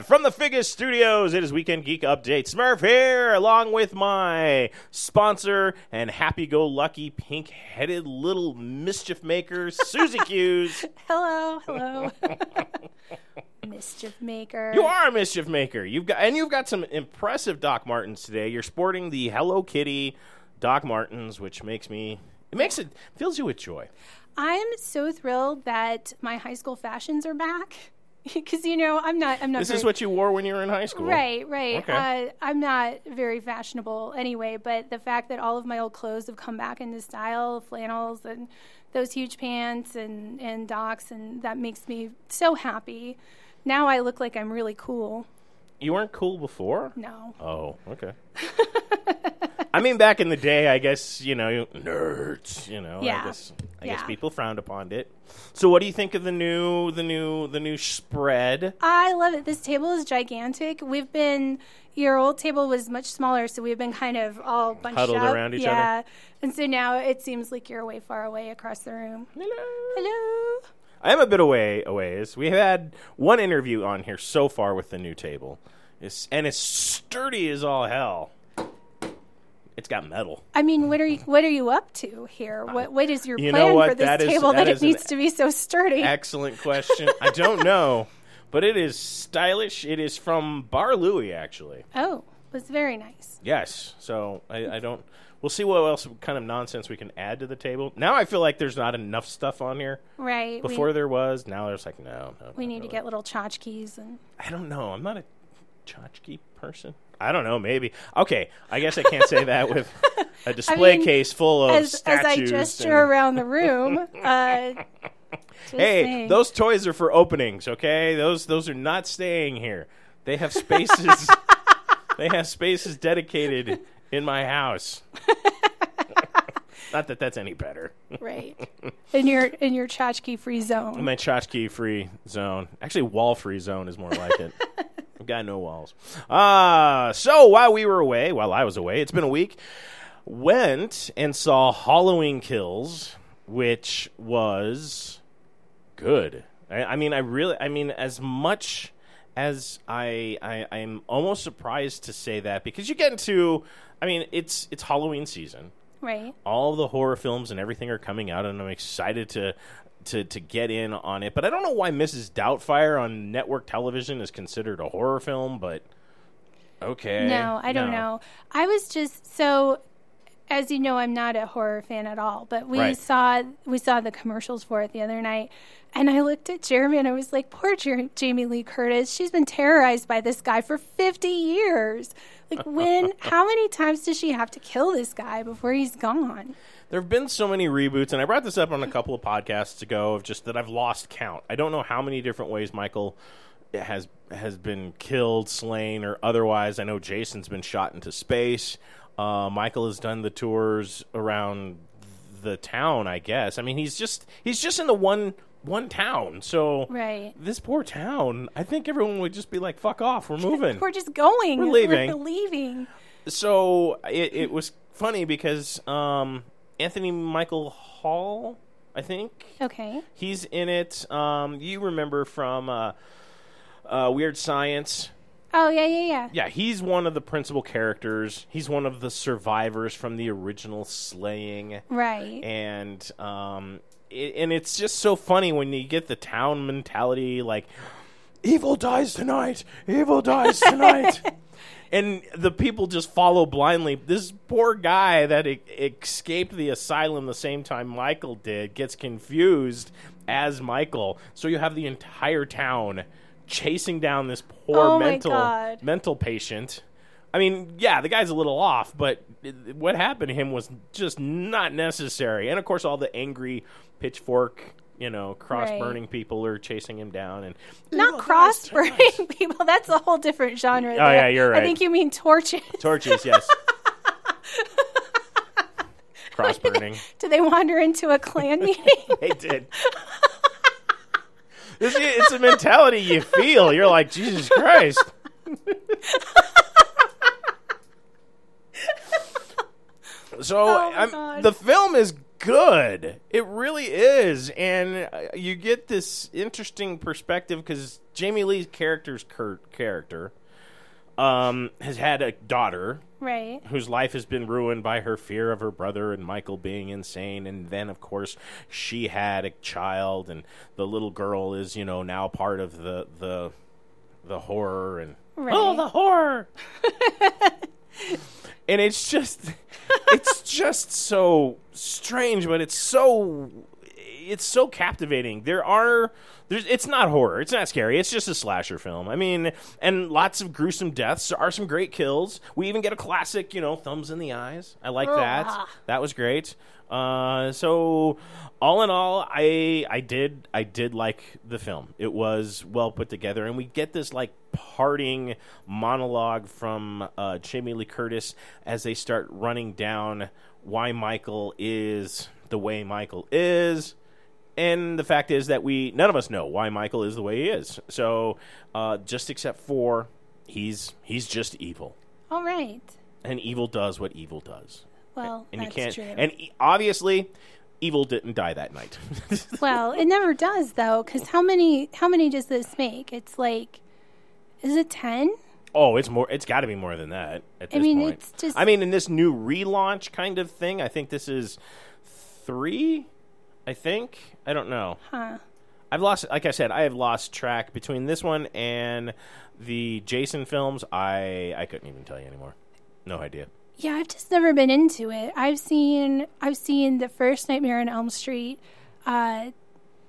Live from the Figus Studios, it is Weekend Geek Update. Smurf here, along with my sponsor and happy-go-lucky, pink-headed little mischief maker, Susie Hughes. Hello, hello. Mischief maker. You are a mischief maker. You've got and you've got some impressive Doc Martens today. You're sporting the Hello Kitty Doc Martens, which makes me it makes it fills you with joy. I'm so thrilled that my high school fashions are back. Because you know I'm not I'm not. This very, is what you wore when you were in high school, Right, right. Okay. Uh, I'm not very fashionable anyway, but the fact that all of my old clothes have come back into style, flannels and those huge pants and, and docks, and that makes me so happy. Now I look like I'm really cool. You weren't cool before. No. Oh, okay. I mean, back in the day, I guess you know nerds. You know, I guess I guess people frowned upon it. So, what do you think of the new, the new, the new spread? I love it. This table is gigantic. We've been your old table was much smaller, so we've been kind of all bunched Huddled up. around each other? yeah. And so now it seems like you're way far away across the room. Hello. Hello. I am a bit away. Aways. We have had one interview on here so far with the new table, it's, and it's sturdy as all hell. It's got metal. I mean, what are you what are you up to here? What what is your You plan for this That is- table that that, is it needs to be so sturdy? Excellent question. I don't know, but it is stylish. It is from Bar Louie, actually. oh, was very nice. Yes. So I, I don't. We'll see what else kind of nonsense we can add to the table. Now I feel like there's not enough stuff on here. Right. Before we, there was. Now there's like no. no we no, need to get little tchotchkes and I don't know. I'm not a tchotchke person. I don't know. Maybe. Okay. I guess I can't say that with a display mean, case full of as as I gesture and- around the room. Uh, hey, saying. those toys are for openings. Okay, those those are not staying here. They have spaces. they have spaces dedicated in my house. Not that that's any better. right in your in your tchotchke free zone. In My tchotchke free zone. Actually, wall free zone is more like it. Got no walls. Uh, so while we were away, while I was away, it's been a week, went and saw Halloween Kills, which was good. I, I mean, I really, I mean, as much as I, I, I'm almost surprised to say that because you get into, I mean, it's it's Halloween season Right. all the horror films and everything are coming out, and I'm excited to to to get in on it. But I don't know why Mrs. Doubtfire on network television is considered a horror film, but okay. No, I don't No. know. I was just so as you know, I'm not a horror fan at all, but we Right. saw we saw the commercials for it the other night, and I looked at Jeremy and I was like, "Poor Jer- Jamie Lee Curtis. She's been terrorized by this guy for 50 years. Like, when? how many times does she have to kill this guy before he's gone? There have been so many reboots, and I brought this up on a couple of podcasts ago of just that I've lost count. I don't know how many different ways Michael has has been killed, slain, or otherwise. I know Jason's been shot into space. Uh, Michael has done the tours around the town. I guess. I mean, he's just he's just in the one one town. So Right. this poor town. I think everyone would just be like, "Fuck off, we're moving." We're just going. We're leaving. We're leaving. so it, it was funny because um, Anthony Michael Hall, I think, Okay. he's in it. Um, you remember from uh, uh, Weird Science? Oh yeah, yeah, yeah. Yeah, he's one of the principal characters. He's one of the survivors from the original slaying, Right. and um, it, and it's just so funny when you get the town mentality, like evil dies tonight, evil dies tonight. And the people just follow blindly. This poor guy that e- escaped the asylum the same time Michael did gets confused as Michael. So you have the entire town chasing down this poor Oh mental mental patient. I mean, yeah, the guy's a little off, but what happened to him was just not necessary. And of course, all the angry pitchfork you know, cross burning people are chasing him down and Not cross burning people. That's a whole different genre. Oh, there. yeah, you're right. I think you mean torches. torches. Yes, cross burning. Do they wander into a Klan meeting? They did. It's, it's a mentality you feel. You're like Jesus Christ. so Oh, I'm- the film is good. It really is, and uh, you get this interesting perspective because Jamie Lee's character's Kurt character um, has had a daughter right. whose life has been ruined by her fear of her brother and Michael being insane. And then, of course, she had a child, and the little girl is, you know, now part of the the the horror and Right. oh, the horror. and it's just, it's just so strange, but it's so, it's so captivating. There are. There's, it's not horror. It's not scary. It's just a slasher film. I mean, and lots of gruesome deaths. Are some great kills. We even get a classic, you know, thumbs in the eyes. I like that. That was great. Uh, so, all in all, I I did I did like the film. It was well put together, and we get this like parting monologue from uh, Jamie Lee Curtis as they start running down why Michael is the way Michael is and the fact is that we none of us know why Michael is the way he is. So, uh, just except for he's he's just evil, All right. and evil does what evil does, Well, and that's you can't. true. And e- obviously, evil didn't die that night. well, it never does though, because how many how many does this make? It's like, is it ten? oh, it's more. It's got to be more than that at this I mean, point. it's just- I mean, in this new relaunch kind of thing, I think this is three. I think I don't know. Huh. I've lost, like I said, I have lost track between this one and the Jason films. I I couldn't even tell you anymore. No idea. Yeah, I've just never been into it. I've seen I've seen the first Nightmare on Elm Street uh,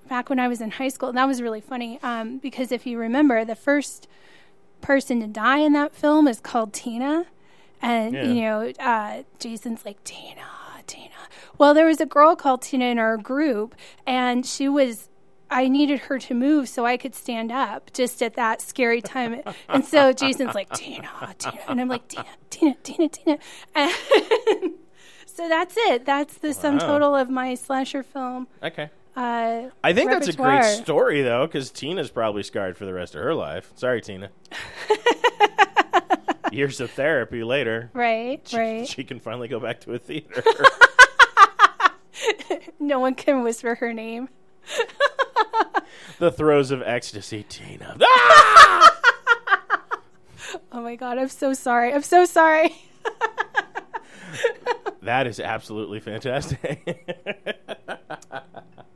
back when I was in high school, and that was really funny um, because if you remember, the first person to die in that film is called Tina, and Yeah. you know uh, Jason's like Tina, Tina. Well, there was a girl called Tina in our group, and she was. I needed her to move so I could stand up just at that scary time. And so Jason's like, Tina, Tina. And I'm like, Tina, Tina, Tina, Tina. And so that's it. That's the sum total of my slasher film. Okay. Uh, I think that's a great story though, because Tina's probably scarred for the rest of her life. Sorry, Tina. Years of therapy later, right, right. she can finally go back to a theater. No one can whisper her name. the throes of ecstasy, Tina. Ah! Oh my God, I'm so sorry. I'm so sorry. That is absolutely fantastic.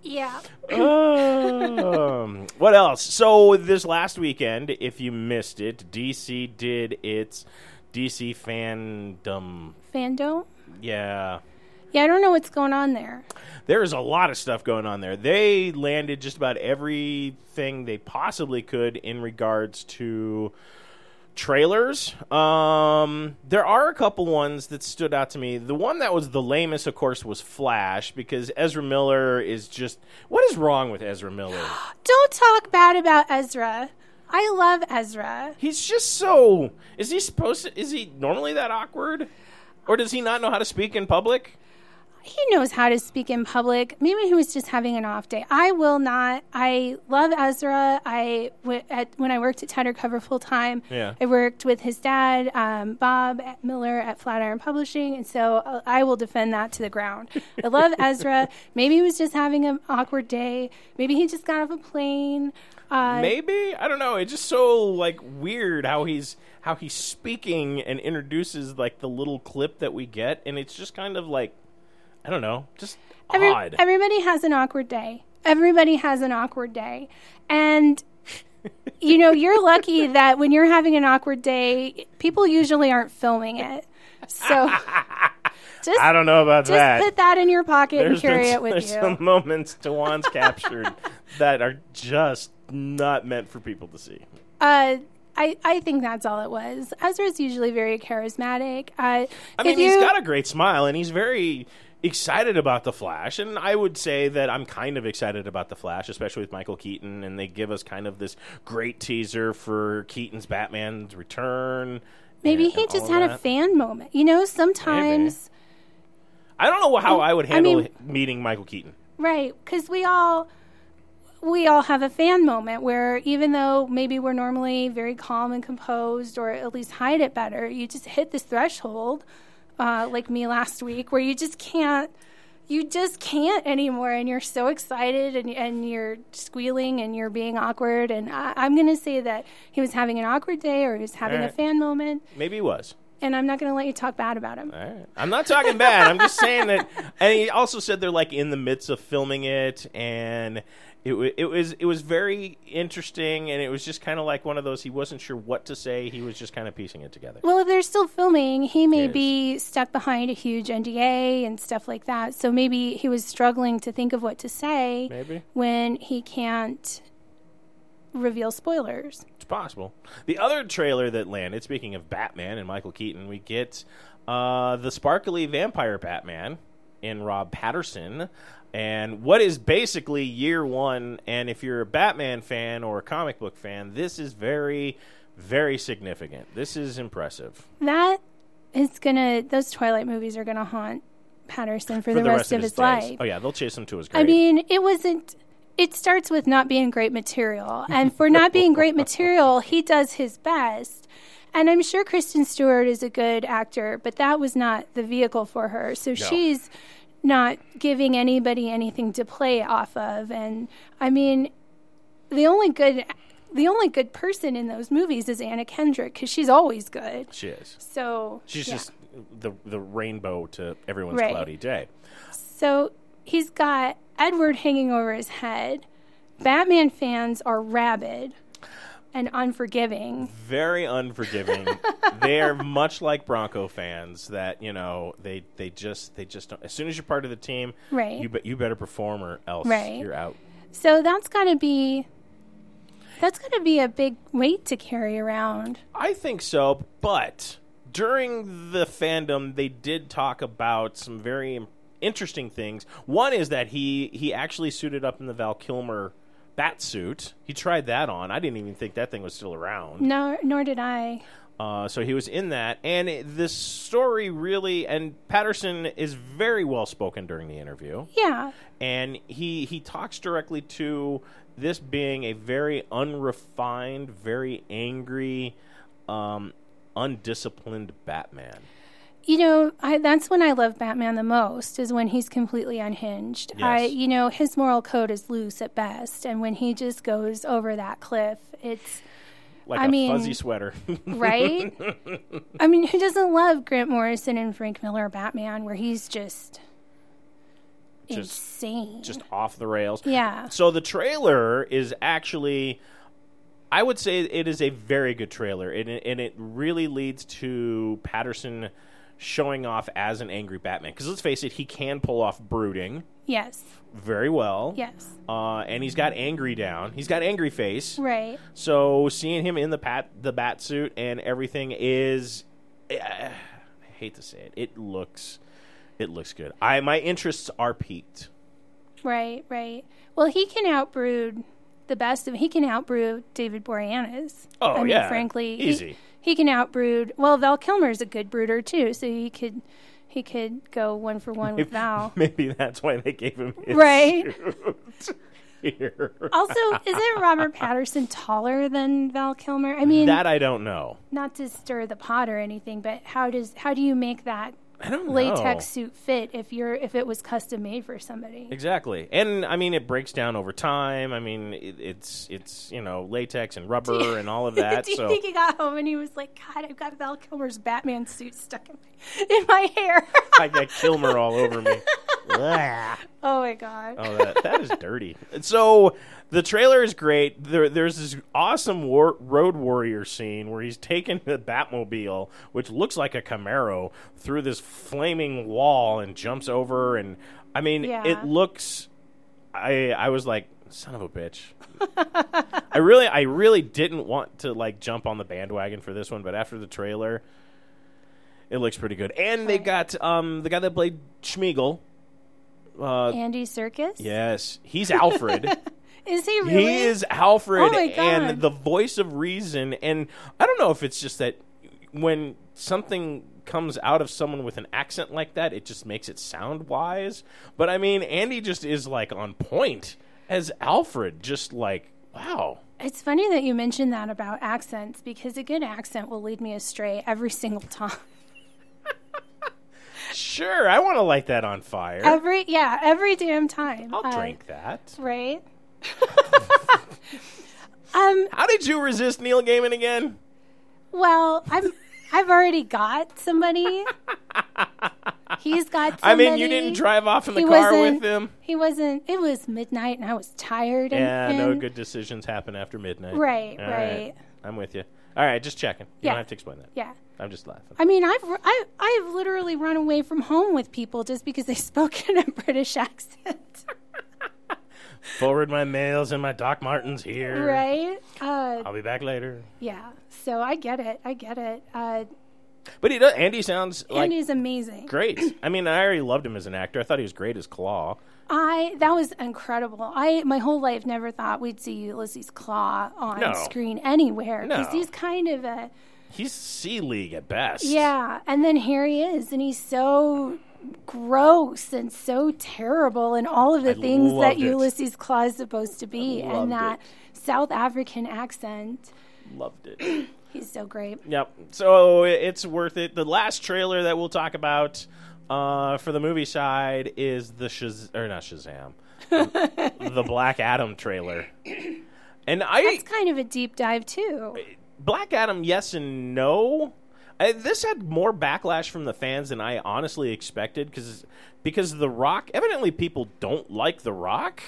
Yeah. um, what else? So this last weekend, if you missed it, DC did its DC fandom. Fandom? Yeah, Yeah, I don't know what's going on there. there is a lot of stuff going on there. They landed just about everything they possibly could in regards to trailers. Um, there are a couple ones that stood out to me. The one that was the lamest, of course, was Flash because Ezra Miller is just. What is wrong with Ezra Miller? Don't talk bad about Ezra. I love Ezra. He's just so. Is he supposed to? Is he normally that awkward? Or does he not know how to speak in public? He knows how to speak in public. Maybe he was just having an off day. I will not. I love Ezra. I w- at, when I worked at Tattered Cover full time. Yeah. I worked with his dad, um, Bob Miller at Flatiron Publishing, and so uh, I will defend that to the ground. I love Ezra. Maybe he was just having an awkward day. Maybe he just got off a plane. Uh, Maybe I don't know. It's just so like weird how he's how he's speaking and introduces like the little clip that we get, and it's just kind of like I don't know, just Every- odd. Everybody has an awkward day. Everybody has an awkward day. And you know, you're lucky that when you're having an awkward day, people usually aren't filming it. So just I don't know about just that. put that in your pocket and There's carry been- it with there's you. some moments Tawan's captured that are just not meant for people to see. Uh I, I think that's all it was. Ezra's usually very charismatic. Uh, I mean, if he's you- got a great smile, and he's very excited about the Flash. And I would say that I'm kind of excited about the Flash, especially with Michael Keaton. And they give us kind of this great teaser for Keaton's Batman's return. maybe and- he and just had a fan moment. You know, sometimes I don't know how I would I handle mean- meeting Michael Keaton. right because we all we all have a fan moment where even though maybe we're normally very calm and composed or at least hide it better, you just hit this threshold, uh, like me last week, where you just can't. You just can't anymore, and you're so excited, and and you're squealing, and you're being awkward. And I, I'm going to say that he was having an awkward day, or he was having a fan moment, Maybe he was. and I'm not going to let you talk bad about him. All right. I'm not talking bad. I'm just saying that. And he also said they're like in the midst of filming it, and it it was it was very interesting, and it was just kind of like one of those. He wasn't sure what to say. He was just kind of piecing it together. Well, if they're still filming, he may be stuck behind a huge NDA and stuff like that. So maybe he was struggling to think of what to say Maybe when he can't reveal spoilers. it's possible. The other trailer that landed, speaking of Batman and Michael Keaton, we get uh, the sparkly vampire Batman in Rob Pattinson. And what is basically year one, and if you're a Batman fan or a comic book fan, this is very, very significant. This is impressive. That is gonna; those Twilight movies are gonna haunt Pattinson for, the, rest, of his, days. life. Oh yeah, they'll chase him to his grave. I mean, it wasn't. It starts with not being great material, and for not being great material, he does his best. And I'm sure Kristen Stewart is a good actor, but that was not the vehicle for her. So she's not giving anybody anything to play off of. And I mean, the only good, the only good person in those movies is Anna Kendrick because she's always good. she is. So She's yeah. just the the rainbow to everyone's Right. cloudy day. So he's got Edward hanging over his head. Batman fans are rabid and unforgiving. very unforgiving. they are much like Bronco fans that you know they they just they just don't. As soon as you're part of the team, Right. You be, you better perform or else Right. you're out. So that's got to be that's got to be a big weight to carry around. I think so, but during the fandom, they did talk about some very interesting things. One is that he he actually suited up in the Val Kilmer bat suit. He tried that on. I didn't even think that thing was still around. No, nor did I. Uh, so he was in that, and it, this story really and Pattinson is very well spoken during the interview, Yeah. and he he talks directly to this being a very unrefined, very angry, um, undisciplined Batman. You know, I, that's when I love Batman the most is when he's completely unhinged. I, you know, his moral code is loose at best, and when he just goes over that cliff, it's Like I a mean- fuzzy sweater. right. I mean, who doesn't love Grant Morrison and Frank Miller Batman, where he's just, Just- insane? just off the rails. yeah, So the trailer is actually, I would say it is a very good trailer, and it, and it really leads to Pattinson showing off as an angry Batman. Because let's face it, he can pull off brooding yes, very well. yes, Uh, and he's got angry down. He's got angry face. right. So seeing him in the pat the bat suit and everything is, eh, I hate to say it, it looks, it looks good. I my interests are peaked. Right, right. Well, he can outbrood the best of. He can outbrew David Boreanaz. Oh, I mean, yeah. frankly, Easy. He, can outbrood. Well, Val Kilmer's a good brooder too, so he could he could go one for one with Val. Maybe that's why they gave him his Right. here. Also, isn't Robert Pattinson taller than Val Kilmer? I mean, that I don't know. not to stir the pot or anything, but how does how do you make that I don't know. latex suit fit if you're if it was custom made for somebody? Exactly, and I mean it breaks down over time. I mean it, it's it's you know latex and rubber and all of that. Do you so think he got home and he was like, God, I've got Val Kilmer's Batman suit stuck in my, in my hair? I got Kilmer all over me. Oh my God. Oh, that, that is dirty. So the trailer is great. There, there's this awesome war, road warrior scene where he's taking the Batmobile, which looks like a Camaro, through this flaming wall and jumps over. And I mean, Yeah. it looks. I I was like, son of a bitch. I really, I really didn't want to like jump on the bandwagon for this one, but after the trailer, it looks pretty good. And they got um the guy that played Sméagol. Uh, Andy Serkis? yes, he's Alfred. Is he really? He is Alfred Oh and the voice of reason. And I don't know if it's just that when something comes out of someone with an accent like that, it just makes it sound wise. But I mean, Andy just is like on point as Alfred. Just like, wow. It's funny that you mentioned that about accents because a good accent will lead me astray every single time. Sure, I want to light that on fire. Every yeah, every damn time. I'll Uh, drink that. Right? um, How did you resist Neil Gaiman again? well, I'm I've already got somebody. He's got somebody. I mean, you didn't drive off in the He car with him. He wasn't it was midnight and I was tired and, Yeah, no good decisions happen after midnight. Right, Right. I'm with you. All right, just checking. You Yeah. don't have to explain that. Yeah. I'm just laughing. I mean, I've I, I've literally run away from home with people just because they spoke in a British accent, Forward my mails and my Doc Martens here. right? Uh, I'll be back later. yeah. So I get it. I get it. Uh, But he does. Andy sounds like Andy's amazing. great. I mean, I already loved him as an actor. I thought he was great as Klaue. I that was incredible. I my whole life never thought we'd see Ulysses Klaue on No. screen anywhere because No. he's kind of a He's C League at best. yeah. And then here he is, and he's so gross and so terrible, and all of the I things that loved it. Ulysses Klaue is supposed to be, loved and that. South African accent. Loved it. He's so great. Yep. So it's worth it. The last trailer that we'll talk about uh, for the movie side is the Shaz- or not Shazam, the Black Adam trailer. And I It's kind of a deep dive too. Black Adam, yes and no. I, this had more backlash from the fans than I honestly expected because because The Rock. Evidently, people don't like The Rock.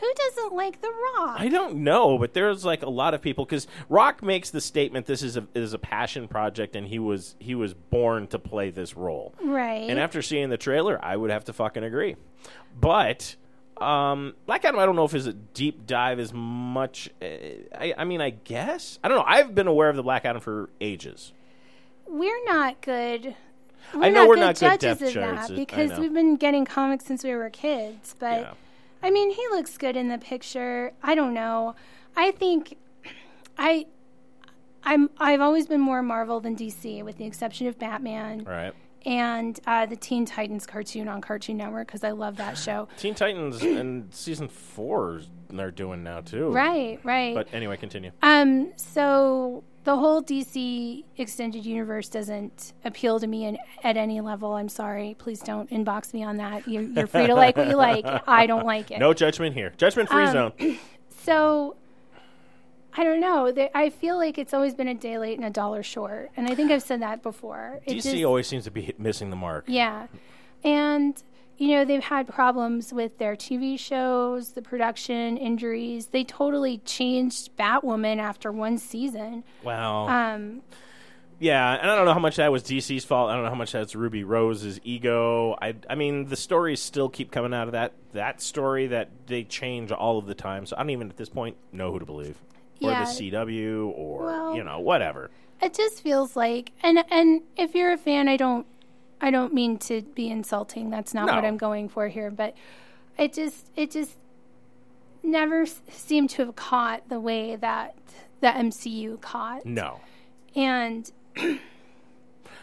Who doesn't like The Rock? I don't know, but there's like a lot of people because Rock makes the statement this is a is a passion project and he was he was born to play this role. right. And after seeing the trailer, I would have to fucking agree. But um, Black Adam, I don't know if is a deep dive as much. Uh, I, I mean, I guess I don't know. I've been aware of the Black Adam for ages. we're not good. We're I know not we're good not good judges of that because we've been getting comics since we were kids. But Yeah. I mean, he looks good in the picture. I don't know. I think I I'm I've always been more Marvel than DC, with the exception of Batman Right. and uh, the Teen Titans cartoon on Cartoon Network because I love that show. Teen Titans and season four they're doing now too. Right, right. But anyway, continue. Um, so the whole DC extended universe doesn't appeal to me in, at any level. I'm sorry. Please don't inbox me on that. You're, you're free to like what you like. I don't like it. No judgment here. Judgment free Um, zone. So I don't know. I feel like it's always been a day late and a dollar short, and I think I've said that before. It DC just- always seems to be missing the mark. yeah, and you know they've had problems with their TV shows, the production injuries. They totally changed Batwoman after one season. Wow. Um, Yeah, and I don't know how much that was DC's fault. I don't know how much that's Ruby Rose's ego. I, I mean, the stories still keep coming out of that that story that they change all of the time. So I don't even at this point know who to believe, or Yeah. the CW, or Well- you know whatever. it just feels like, and and if you're a fan, I don't, I don't mean to be insulting. That's not what I'm going for here, but it just, it just never s- seemed to have caught the way that the MCU caught, No. and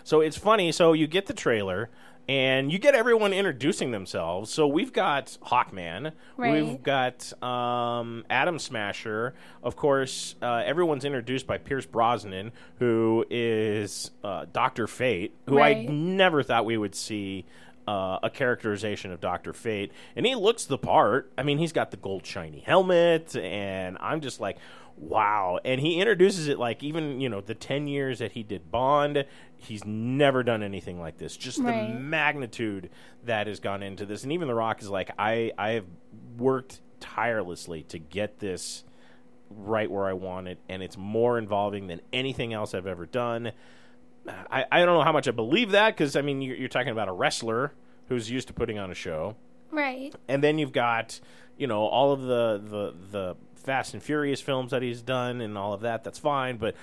So it's funny. So you get the trailer. And you get everyone introducing themselves. So we've got Hawkman. Right. We've got um, Atom Smasher. Of course, uh, everyone's introduced by Pierce Brosnan, who is uh, Doctor Fate, who I never thought we would see uh, a characterization of Doctor Fate. And he looks the part. I mean, he's got the gold shiny helmet, and I'm just like, wow. And he introduces it like even, you know, the 10 years that he did Bond, he's never done anything like this. Just the magnitude that has gone into this. And even The Rock is like, I, I have worked tirelessly to get this right where I want it, and it's more involving than anything else I've ever done. I, I don't know how much I believe that because I mean you're, you're talking about a wrestler who's used to putting on a show, right, and then you've got you know all of the the the Fast and Furious films that he's done and all of that. That's fine, but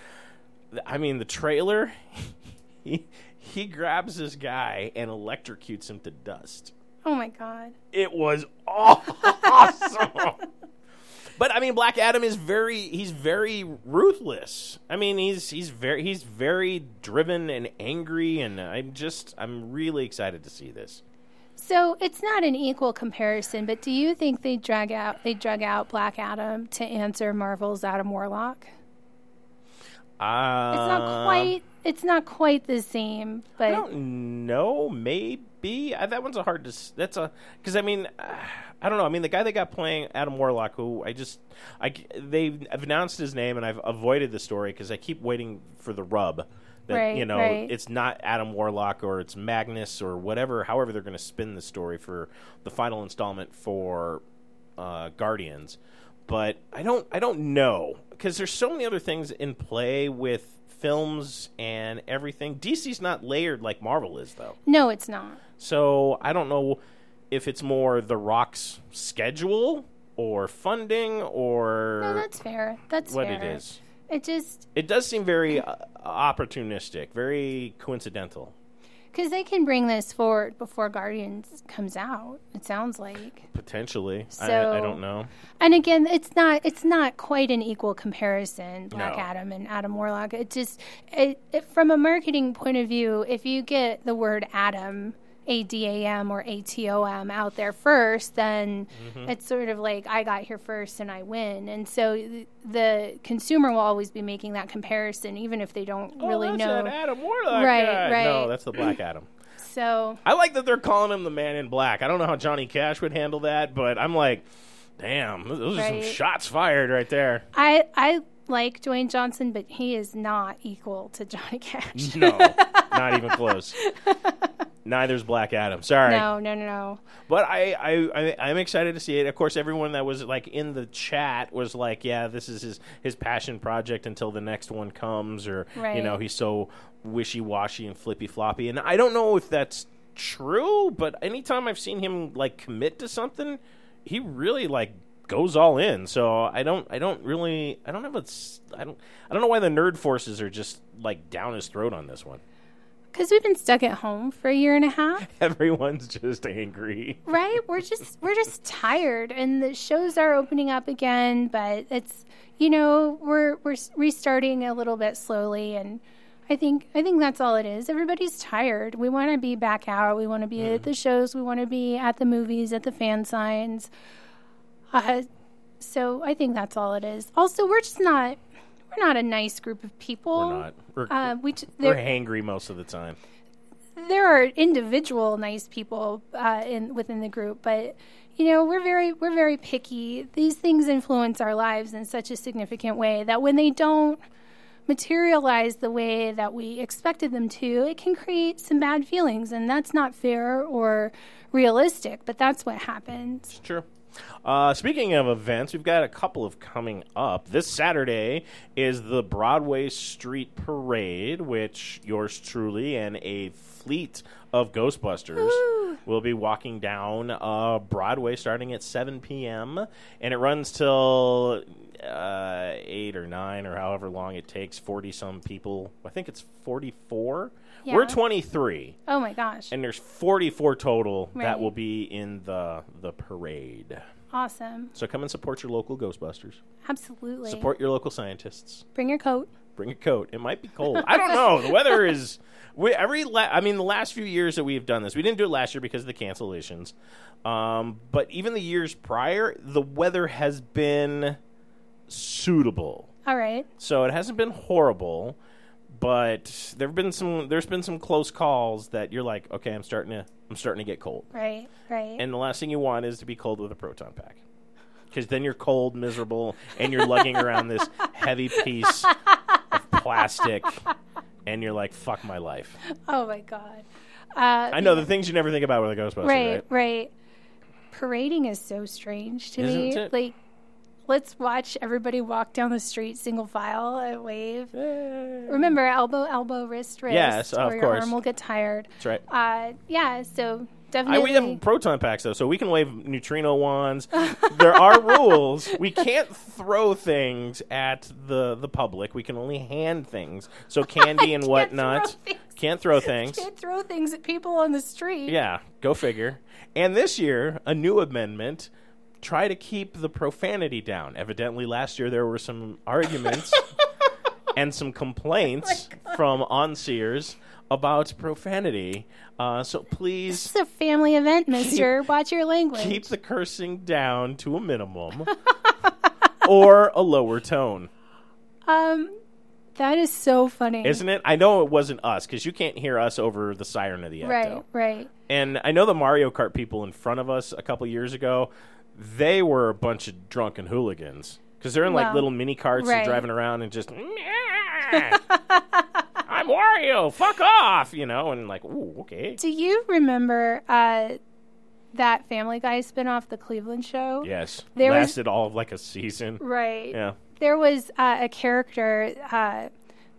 I mean the trailer. he he grabs this guy and electrocutes him to dust. Oh my god. It was awesome. but I mean, Black Adam is very he's very ruthless. I mean, he's he's very he's very driven and angry, and I'm just I'm really excited to see this. So it's not an equal comparison, but do you think they drag out they drug out Black Adam to answer Marvel's Adam Warlock? Uh, It's not quite it's not quite the same, but I don't know. Maybe uh, that one's a hard to. s- That's a because I mean, uh, I don't know. I mean, the guy that got playing Adam Warlock, who I just, I c- they've announced his name and I've avoided the story because I keep waiting for the rub. That Right, you know, right. it's not Adam Warlock or it's Magnus or whatever. However, they're going to spin the story for the final installment for uh, Guardians. But I don't, I don't know because there's so many other things in play with films and everything. DC's not layered like Marvel is, though. no, it's not. So I don't know if it's more The Rock's schedule or funding or No, that's fair. That's what fair. it is. It just It does seem very uh, opportunistic, very coincidental. Because they can bring this forward before Guardians comes out. It sounds like. Potentially, I, I don't know. And again, it's not it's not quite an equal comparison, Black No. Adam and Adam Warlock. It just it, it, from a marketing point of view, if you get the word Adam, A D A M or A T O M out there first, then Mm-hmm. it's sort of like I got here first and I win. And so th- the consumer will always be making that comparison, even if they don't really oh, that's know. that Adam Warlock Right, guy. right. No, that's the Black Adam. So I like that they're calling him the Man in Black. I don't know how Johnny Cash would handle that, but I'm like, damn, those are some shots fired right there. I I like Dwayne Johnson, but he is not equal to Johnny Cash. No, not even close. Neither's Black Adam. Sorry. No, no, no, no. But I, I, I, I'm excited to see it. Of course, everyone that was like in the chat was like, "Yeah, this is his his passion project until the next one comes," or you know, he's so wishy washy and flippy floppy. And I don't know if that's true, but anytime I've seen him like commit to something, he really like goes all in. So I don't, I don't really, I don't have a, I don't, I don't know why the nerd forces are just like down his throat on this one. Because we've been stuck at home for a year and a half, Everyone's just angry. right? We're just we're just tired, and the shows are opening up again, but it's you know we're we're restarting a little bit slowly, and I think I think that's all it is. Everybody's tired. We want to be back out. We want to be at mm-hmm. the shows. We want to be at the movies, at the fan signs. Uh, so I think that's all it is. Also, we're just not we're not a nice group of people. We're not. We're, Uh, we j- we're hangry most of the time. there are individual nice people uh, in within the group, but you know we're very we're very picky. These things influence our lives in such a significant way that when they don't materialize the way that we expected them to, it can create some bad feelings, and that's not fair or realistic. But that's what happens. Sure. Uh, speaking of events, we've got a couple of coming up. This Saturday is the Broadway Street Parade, which yours truly and a fleet of Ghostbusters will be walking down uh, Broadway starting at 7 p.m. and it runs till uh, 8 or 9 or however long it takes. 40 some people. I think it's 44. We're 23 Oh my gosh! and there's 44 total that will be in the the parade. awesome, So come and support your local Ghostbusters. absolutely. Support your local scientists. Bring your coat. Bring a coat. It might be cold. I don't know. The weather is. We, every la- I mean, the last few years that we've done this, we didn't do it last year because of the cancellations. Um, but even the years prior, the weather has been suitable. All right. So it hasn't been horrible, but there've been some. There's been some close calls that you're like, okay, I'm starting to. I'm starting to get cold. Right. Right. And the last thing you want is to be cold with a proton pack. Because then you're cold, miserable, and you're lugging around this heavy piece of plastic, and you're like, fuck my life. oh my god. Uh, I know the things you never think about with a Ghostbusters, right, right? right. Parading is so strange to Isn't me. it? Like, let's watch everybody walk down the street single file and wave. Remember, elbow, elbow, wrist, wrist. Yes, or of your course. arm will get tired. That's right. Uh, yeah, so definitely. we have proton packs though, so we can wave neutrino wands. there are rules. We can't throw things at the the public. We can only hand things. So candy and whatnot. throw. Can't throw things. Can't throw things at people on the street. Yeah, go figure. And this year, a new amendment try to keep the profanity down. Evidently, last year there were some arguments and some complaints from onseers about profanity. Uh, so please It's a family event, mister. Watch your language. keep the cursing down to a minimum or a lower tone. um, that is so funny. Isn't it? I know it wasn't us because you can't hear us over the siren of the Ecto. Right, right. And I know the Mario Kart people in front of us a couple years ago, they were a bunch of drunken hooligans because they're in like little mini carts right. and driving around and just. I'm Wario. Fuck off, you know, and like, ooh, okay. Do you remember uh, that Family Guy spinoff, The Cleveland Show? Yes, There was- lasted all of like a season. Right. Yeah. There was uh, a character, uh,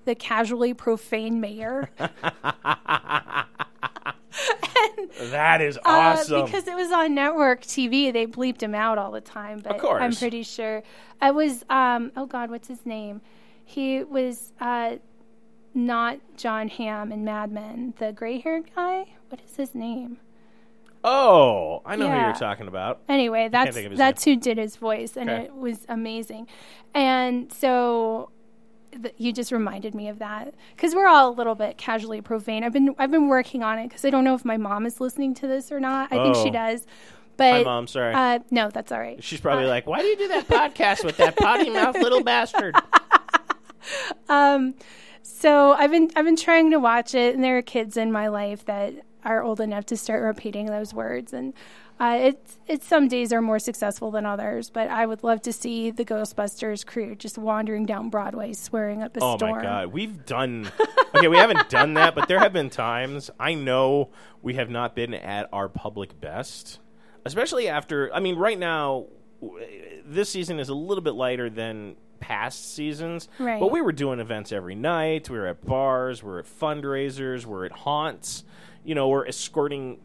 the casually profane mayor. That is Uh, awesome. because it was on network TV, they bleeped him out all the time. But course. I'm pretty sure I was. Um, oh God, what's his name? He was uh, not John Hamm in Mad Men, the gray-haired guy. What is his name? oh, I know who you're talking about. Anyway, that's that's who did his voice, and Okay. it was amazing. And so you just reminded me of that because we're all a little bit casually profane. I've been I've been working on it because I don't know if my mom is listening to this or not. I think she Oh. does, but Hi, mom. Sorry. Uh, no, that's all right. She's probably like, "Why do you do that podcast with that potty mouth little bastard?" um, So I've been I've been trying to watch it, and there are kids in my life that are old enough to start repeating those words, and uh, it's it's some days are more successful than others. But I would love to see the Ghostbusters crew just wandering down Broadway, swearing up a Oh storm. my god, we've done okay. We haven't done that, but there have been times I know we have not been at our public best, especially after. I mean, right now, this season is a little bit lighter than past seasons, Right. but we were doing events every night. We were at bars, we're at fundraisers, we're at haunts. You know, we're escorting.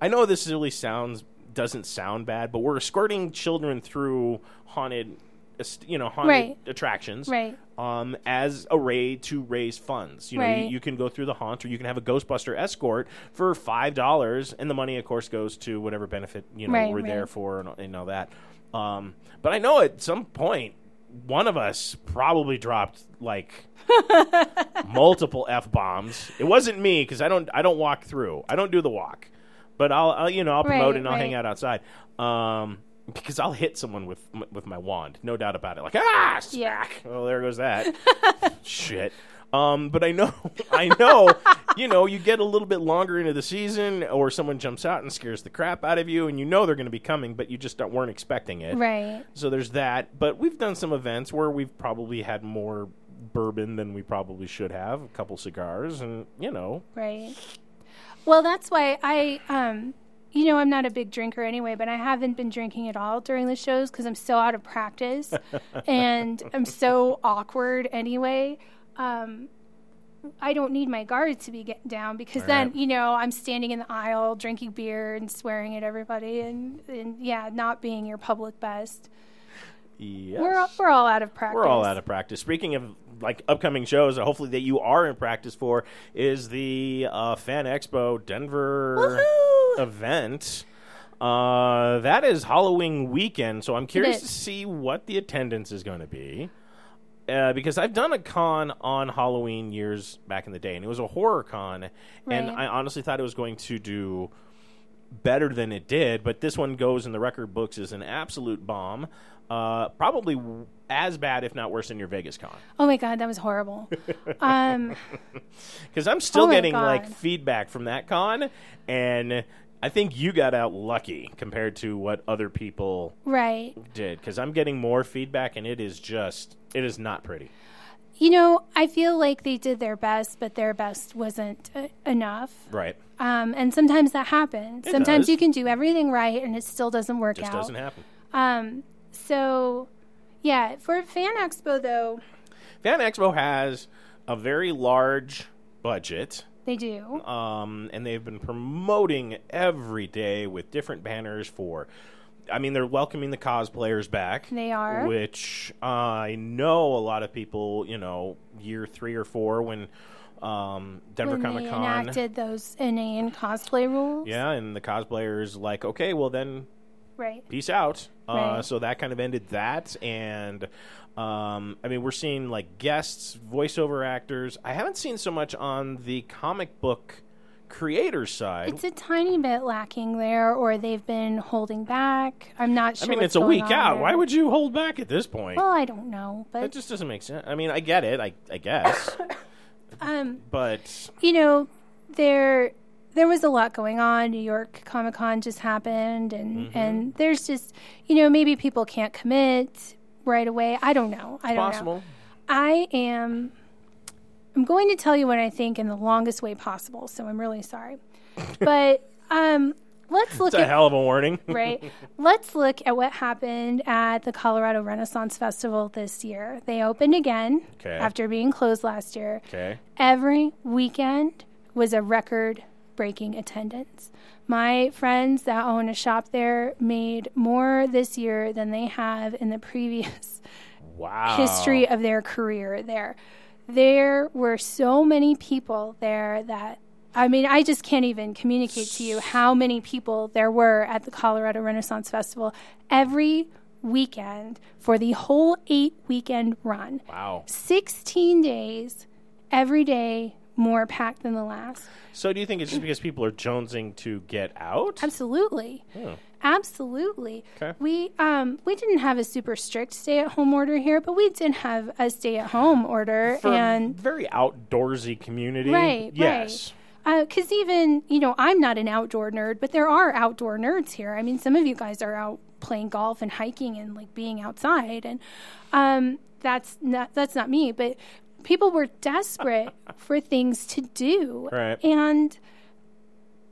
I know this really sounds doesn't sound bad, but we're escorting children through haunted, you know, haunted Right. attractions, Right. Um, as a way to raise funds. You know, Right. you, you can go through the haunt, or you can have a Ghostbuster escort for five dollars, and the money, of course, goes to whatever benefit you know Right, we're there for, and, and all that. Um, but I know at some point. One of us probably dropped like multiple f bombs. It wasn't me because I don't I don't walk through. I don't do the walk, but I'll, I'll you know I'll promote Right, it and I'll hang out outside. Um, because I'll hit someone with with my wand, no doubt about it. Like ah, Yeah. Well, there goes that shit. Um, but I know, I know, you know, you get a little bit longer into the season, or someone jumps out and scares the crap out of you, and you know they're going to be coming, but you just don't, weren't expecting it. Right. So there's that. But we've done some events where we've probably had more bourbon than we probably should have, a couple cigars, and you know, Right. Well, that's why I, um, you know, I'm not a big drinker anyway, but I haven't been drinking at all during the shows because I'm so out of practice and I'm so awkward anyway. Um, I don't need my guard to be getting down because then, Right. you know, I'm standing in the aisle drinking beer and swearing at everybody and, and yeah, not being your public best. yes. We're, all- we're all out of practice. We're all out of practice. Speaking of like upcoming shows, hopefully that you are in practice for is the uh, Fan Expo Denver Woohoo! event. Uh, that is Halloween weekend, so I'm curious to see what the attendance is going to be. Uh, because I've done a con on Halloween years back in the day, and it was a horror con, and I honestly thought it was going to do better than it did, but this one goes in the record books as an absolute bomb. Uh, probably as bad, if not worse, than your Vegas con. Oh my God, that was horrible. um, Because I'm still Oh getting like feedback from that con, and I think you got out lucky compared to what other people right. did. Because I'm getting more feedback, and it is just it is not pretty. You know, I feel like they did their best, but their best wasn't uh, enough. Right? Um, and sometimes that happens. sometimes does. you can do everything right and it still doesn't work Just out. doesn't happen. Um, so, yeah, for Fan Expo, though, Fan Expo has a very large budget They do. um, and they've been promoting every day with different banners for. I mean, they're welcoming the cosplayers back. They are. which uh, I know a lot of people. You know, year three or four when um, Denver when Comic Con. enacted those inane cosplay rules. Yeah, and the cosplayers like, okay, well then Right. peace out. Uh, so that kind of ended that, and um, I mean, we're seeing like guests, voiceover actors. I haven't seen so much on the comic book creator side. It's a tiny bit lacking there, or they've been holding back. I'm not sure. I mean, it's a week out. there. Why would you hold back at this point? Well, I don't know, that but just doesn't make sense. I mean, I get it. I, I guess, um, but you know, there there was a lot going on. New York Comic Con just happened, and Mm-hmm. and there's just you know maybe people can't commit right away. I don't know. I don't know. I am. I'm going to tell you what I think in the longest way possible. So I'm really sorry, but um, let's look It's a at hell of a warning. right. Let's look at what happened at the Colorado Renaissance Festival this year. They opened again Okay. after being closed last year. okay. Every weekend was a record breaking attendance. My friends that own a shop there made more this year than they have in the previous Wow. history of their career there. There were so many people there that I mean, I just can't even communicate to you how many people there were at the Colorado Renaissance Festival every weekend for the whole eight weekend run. Wow. 16 days, every day more packed than the last. So, do you think it's just because people are jonesing to get out? Absolutely. Absolutely. Okay. We um we didn't have a super strict stay at home order here, but we did have a stay at home order For and a very outdoorsy community. Right, Yes. because even you know I'm not an outdoor nerd, but there are outdoor nerds here. I mean, some of you guys are out playing golf and hiking and like being outside, and um, that's not that's not me. But people were desperate for things to do, Right. and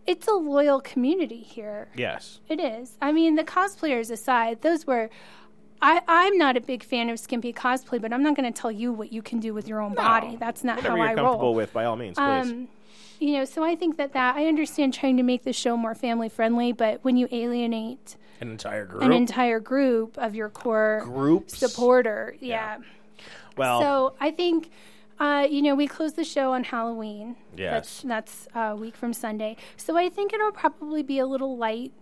it's a loyal community here. Yes. It is. I mean, the cosplayers aside, those were. I, I'm not a big fan of skimpy cosplay, but I'm not going to tell you what you can do with your own body. That's not Whatever how you're I comfortable roll. with, by all means, please. Um, you know, so I think that that I understand trying to make the show more family friendly, but when you alienate An entire group. an entire group of your core Groups. supporter, yeah. Well, So I think, uh, you know, we close the show on Halloween. Yes. That's that's a week from Sunday. So I think it'll probably be a little light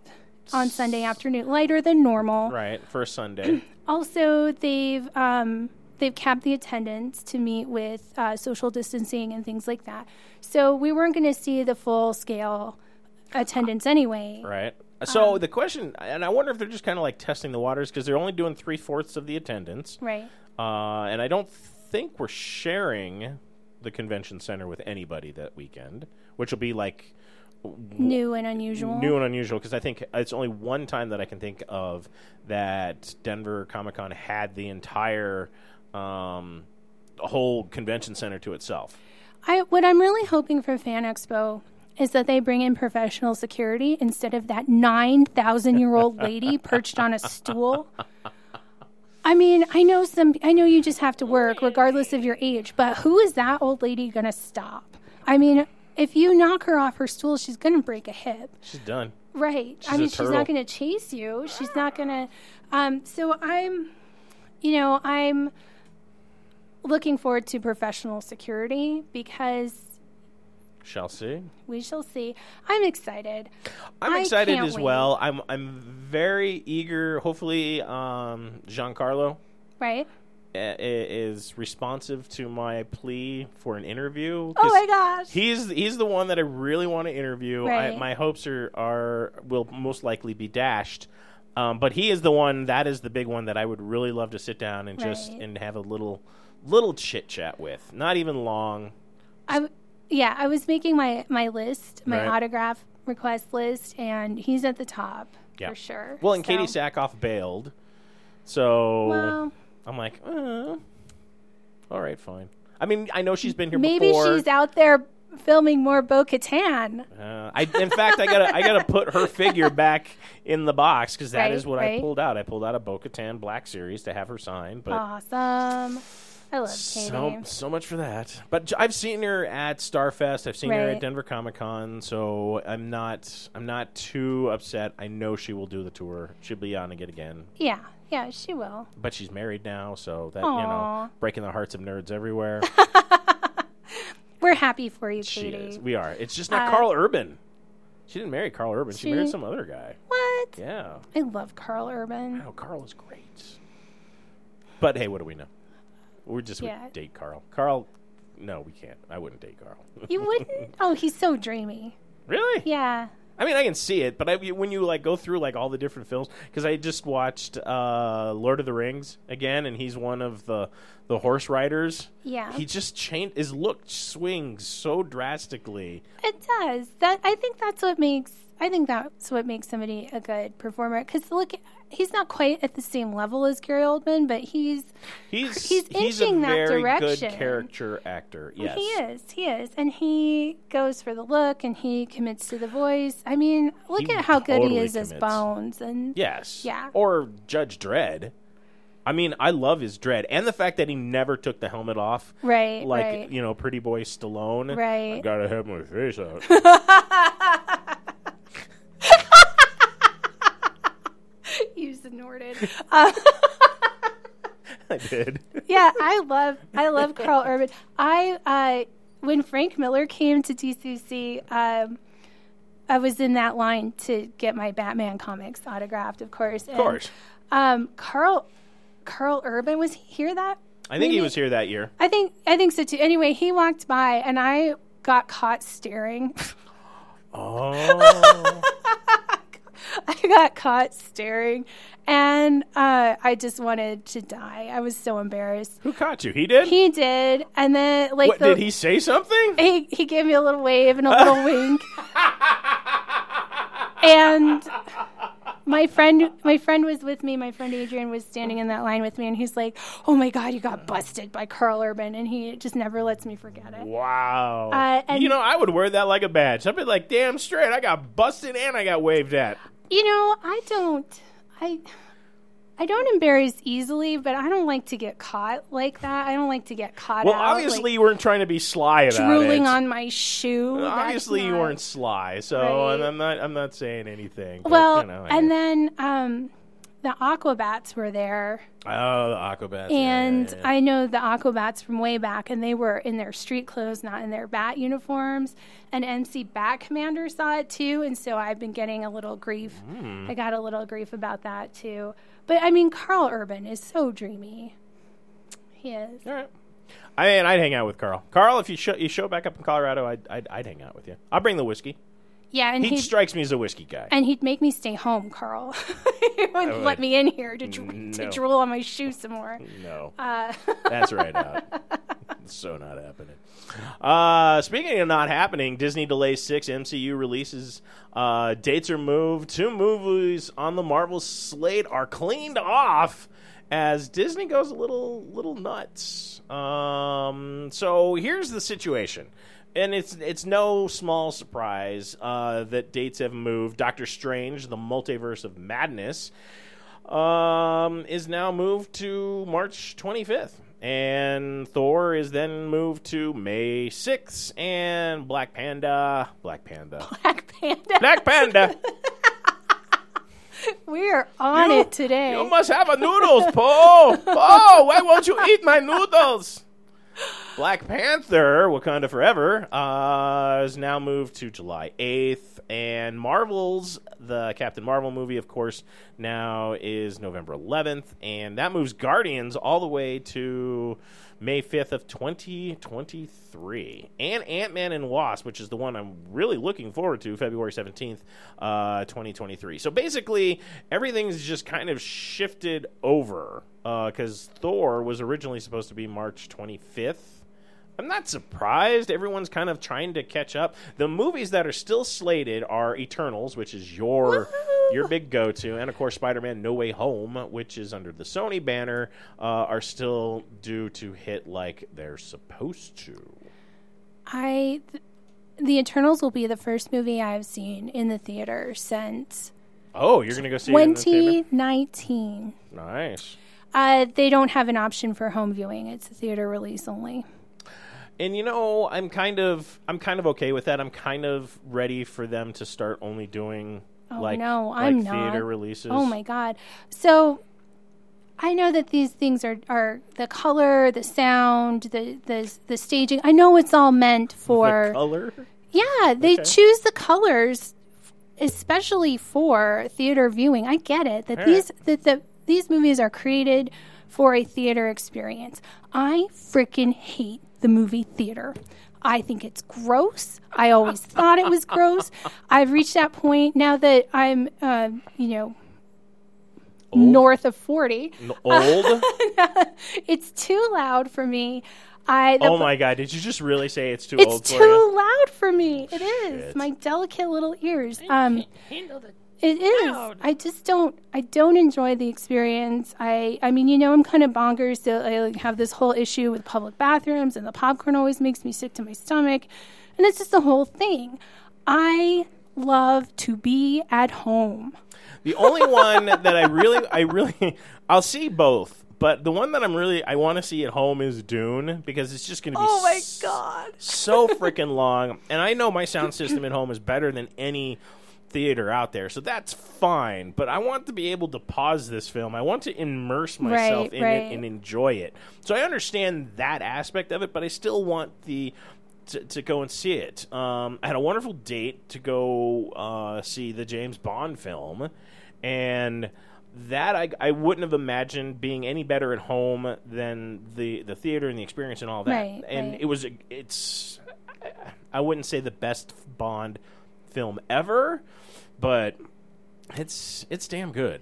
on Sunday afternoon, lighter than normal. right, for Sunday. Also, they've um, they've capped the attendance to meet with uh, social distancing and things like that. So we weren't going to see the full scale attendance anyway. right. So Um, the question, and I wonder if they're just kind of like testing the waters because they're only doing three fourths of the attendance. Right. Uh, and I don't think we're sharing the convention center with anybody that weekend, which will be like New and unusual. new and unusual because I think it's only one time that I can think of that Denver Comic Con had the entire um, whole convention center to itself. I what I'm really hoping for Fan Expo is that they bring in professional security instead of that nine thousand year old lady perched on a stool. I mean, I know some. I know you just have to work regardless of your age, but who is that old lady going to stop? I mean, if you knock her off her stool, she's going to break a hip. She's done. Right. She's I mean, she's not going to chase you. She's not going to. Um, so I'm, you know, I'm looking forward to professional security because Shall see. we shall see. I'm excited. I'm I excited as wait. well. I'm I'm very eager. Hopefully, um, Giancarlo Right? uh, is responsive to my plea for an interview. Oh my gosh. He's he's the one that I really want to interview. I, my hopes are are will most likely be dashed. Um, but he is the one that is the big one that I would really love to sit down and just and have a little little chit chat with. Not even long. I w- yeah, I was making my my list, my Right. autograph request list, and he's at the top Yeah. for sure. Well, and Katee So- Sackhoff bailed, so Well, I'm like, uh, all right, fine. I mean, I know she's been here maybe before. she's out there filming more Bo Katan. Uh, I, in fact, I gotta, I gotta put her figure back in the box because that Right, is what I pulled out. I pulled out a Bo-Katan Black Series to have her sign, but Awesome. I love Katee. So, so much for that. But I've seen her at Starfest. I've seen her at Denver Comic Con. So I'm not I'm not too upset. I know she will do the tour. She'll be on it again. yeah, yeah, she will. But she's married now, so that you know, breaking the hearts of nerds everywhere. We're happy for you, she Katee. is. We are. It's just not Uh, Karl Urban. She didn't marry Karl Urban. She, She- married some other guy. what? Yeah. I love Karl Urban. Oh, Karl is great. But hey, what do we know? We're just Yeah. date Karl. Karl, no, we can't. I wouldn't date Karl. You wouldn't? Oh, he's so dreamy. really? Yeah. I mean, I can see it, but I, when you like go through like all the different films, because I just watched uh, Lord of the Rings again, and he's one of the the horse riders. Yeah. He just changed his look swings so drastically. It does. That I think that's what makes I think that's what makes somebody a good performer. Because look, he's not quite at the same level as Gary Oldman, but he's He's He's he's a inching that very direction. good character actor. Yes, he is he is, and he goes for the look and he commits to the voice. I mean, look He at how good he is as. Bones, and Yes. Yeah. Or Judge Dredd. I mean, I love his Dredd and the fact that he never took the helmet off. right, Like, right. you know, pretty boy Stallone. Right. I gotta have my face out. snorted. Uh, I did. yeah, I love I love Karl Urban. I uh, when Frank Miller came to DCC, um, I was in that line to get my Batman comics autographed, of course. Of course. Um, Karl Karl Urban was he here that? I think he was here that year. I think I think so too. Anyway, he walked by and I got caught staring. Oh. I got caught staring, and uh, I just wanted to die. I was so embarrassed. Who caught you? He did? He did, and then like what, the, did he say something? he he gave me a little wave and a little wink. And my friend my friend was with me. My friend Adrian was standing in that line with me and he's like, "Oh my god, you got busted by Karl Urban." And he just never lets me forget it. Wow. Uh, and- you know, I would wear that like a badge. I'd be like, damn straight, I got busted and I got waved at. You know, I don't I I don't embarrass easily, but I don't like to get caught like that. I don't like to get caught Well, out, obviously like, you weren't trying to be sly about drooling it. on my shoe. Obviously, you weren't sly, so Right. and I'm not. I'm not saying anything. but, Well, you know, and then um, the Aquabats were there, oh, the Aquabats, and yeah, yeah. I know the Aquabats from way back, and they were in their street clothes, not in their bat uniforms. And MC Bat Commander saw it too, and so I've been getting a little grief. Hmm. I got a little grief about that too. But I mean, Karl Urban is so dreamy. He is. All right. I mean, I'd hang out with Karl. Karl, if you show you show back up in Colorado, I'd I'd, I'd hang out with you. I'll bring the whiskey. Yeah, and He strikes me as a whiskey guy. and he'd make me stay home, Karl. he wouldn't let me in here to, dr- No. to drool on my shoe some more. no, Uh, that's right out. So not happening. Uh, speaking of not happening, Disney delays six MCU releases. Uh, dates are moved. Two movies on the Marvel slate are cleaned off as Disney goes a little little nuts. Um, so here's the situation. And it's it's no small surprise uh, that dates have moved. Doctor Strange, the Multiverse of Madness, um, is now moved to March 25th. And Thor is then moved to May 6th. And Black Panda. Black Panda. Black Panda. Black Panda. We are on You- it today. You must have a noodles, Poe. Poe, why won't you eat my noodles? Black Panther, Wakanda Forever, uh, is now moved to July 8th. And Marvel's, the Captain Marvel movie, of course, now is November 11th. And that moves Guardians all the way to May 5th of 2023. And Ant-Man and Wasp, which is the one I'm really looking forward to, February 17th, uh, 2023. So basically, everything's just kind of shifted over because Thor was originally supposed to be March 25th. I'm not surprised. Everyone's kind of trying to catch up. The movies that are still slated are Eternals, which is your Woohoo! your big go-to, and of course Spider-Man: No Way Home, which is under the Sony banner, uh, are still due to hit like they're supposed to. I, th- the Eternals will be the first movie I've seen in the theater since Oh, you're gonna go see it in the 2019. Nice. uh, they don't have an option for home viewing. It's a theater release only. And you know, I'm kind of I'm kind of okay with that. I'm kind of ready for them to start only doing Oh, like no, like I'm theater not. releases. Oh my god! So I know that these things are are the color, the sound, the the the staging. I know it's all meant for the color. yeah. They Okay. choose the colors especially for theater viewing. I get it that All these that the these movies are created for a theater experience. I freaking hate the movie theater. I think it's gross. I always thought it was gross. I've reached that point now that I'm, uh, you know, Old? north of 40. N- Old? It's too loud for me. I, the oh my god! Did you just really say it's too it's old too for you? loud for me. It is Shit. my delicate little ears. Um, it is. I just don't. I don't enjoy the experience. I. I mean, you know, I'm kind of bonkers. So I like, have this whole issue with public bathrooms, and the popcorn always makes me sick to my stomach, and it's just the whole thing. I love to be at home. The only one that I really, I really, I'll see both. But the one that I'm really, I want to see at home is Dune because it's just going to be Oh my god! so freaking long. And I know my sound system at home is better than any theater out there, so that's fine. But I want to be able to pause this film. I want to immerse myself Right, in right. it and enjoy it. So I understand that aspect of it, but I still want the. To, to go and see it. Um, I had a wonderful date to go uh, see the James Bond film, and that I, I wouldn't have imagined being any better at home than the the theater and the experience and all that. Right, and it was it's I wouldn't say the best Bond film ever, but it's it's damn good.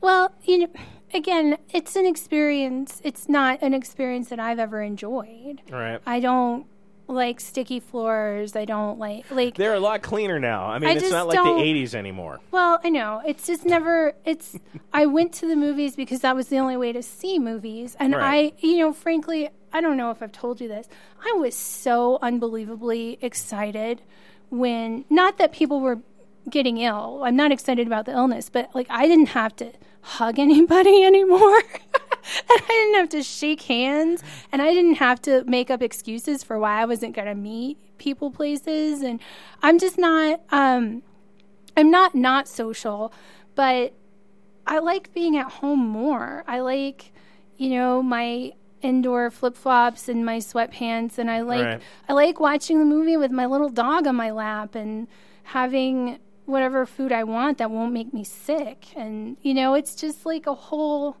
Well, you know, again, it's an experience. It's not an experience that I've ever enjoyed. Right. I don't like sticky floors. I don't like like. They're a lot cleaner now. I mean, I it's not like the '80s anymore. Well, I know it's just never. It's. I went to the movies because that was the only way to see movies, and Right. I, you know, frankly, I don't know if I've told you this. I was so unbelievably excited when not that people were getting ill. I'm not excited about the illness, but like I didn't have to hug anybody anymore. and I didn't have to shake hands and I didn't have to make up excuses for why I wasn't going to meet people places and I'm just not um I'm not not social, but I like being at home more. I like, you know, my indoor flip flops and my sweatpants, and I like Right. I like watching the movie with my little dog on my lap and having whatever food I want that won't make me sick. And you know, it's just like a whole.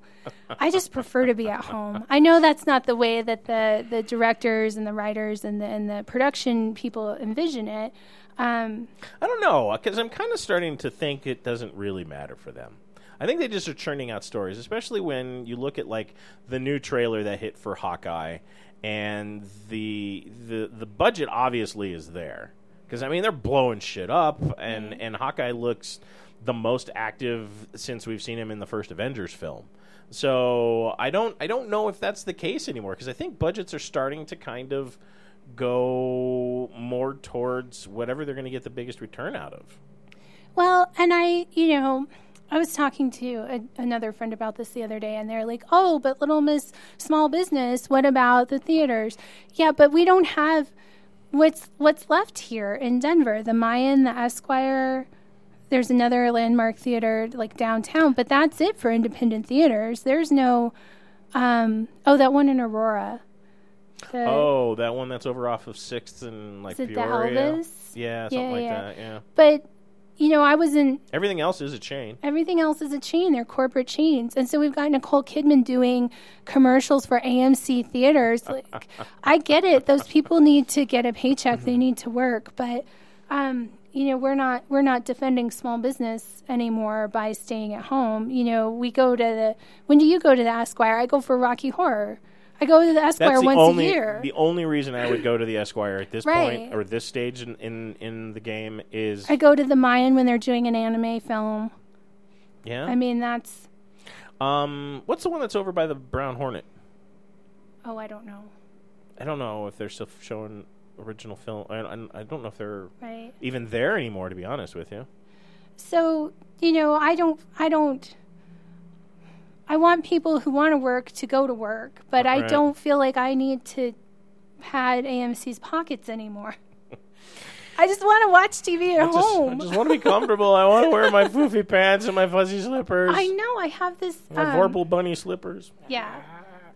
I just prefer to be at home. I know that's not the way that the the directors and the writers and the and the production people envision it. Um, I don't know because I'm kind of starting to think it doesn't really matter for them. I think they just are churning out stories, especially when you look at like the new trailer that hit for Hawkeye, and the the the budget obviously is there because I mean they're blowing shit up, and mm-hmm. and Hawkeye looks the most active since we've seen him in the first Avengers film. So I don't I don't know if that's the case anymore because I think budgets are starting to kind of go more towards whatever they're going to get the biggest return out of. Well, and I, you know, I was talking to a, another friend about this the other day, and they're like, "Oh, but Little Miss Small Business. What about the theaters? Yeah, but we don't have what's what's left here in Denver. The Mayan, the Esquire. There's another landmark theater like downtown, but that's it for independent theaters. There's no. Um, oh, that one in Aurora. The- Oh, that one that's over off of Sixth and like Is it the Peoria. Yeah, something Yeah, like yeah. that. Yeah. But you know, I was in Everything else is a chain. Everything else is a chain. They're corporate chains. And so we've got Nicole Kidman doing commercials for AMC theaters. Like, I get it. Those people need to get a paycheck. They need to work. But, um, you know, we're not we're not defending small business anymore by staying at home. You know, we go to the when do you go to the Esquire? I go for Rocky Horror. I go to the Esquire That's the once only a year. the only reason I would go to the Esquire at this Right. point or this stage in, in in the game is I go to the Mayan when they're doing an anime film. yeah. I mean, that's um, what's the one that's over by the Brown Hornet? oh, I don't know. I don't know if they're still showing original film. I, I, I don't know if they're Right. even there anymore. To be honest with you. So, you know, I don't I don't I want people who want to work to go to work, but I don't feel like I need to pad AMC's pockets anymore. I just want to watch TV at I just, I just want to be comfortable. I want to wear my foofy pants and my fuzzy slippers. I know I have this. my um, Vorpal bunny slippers. Yeah,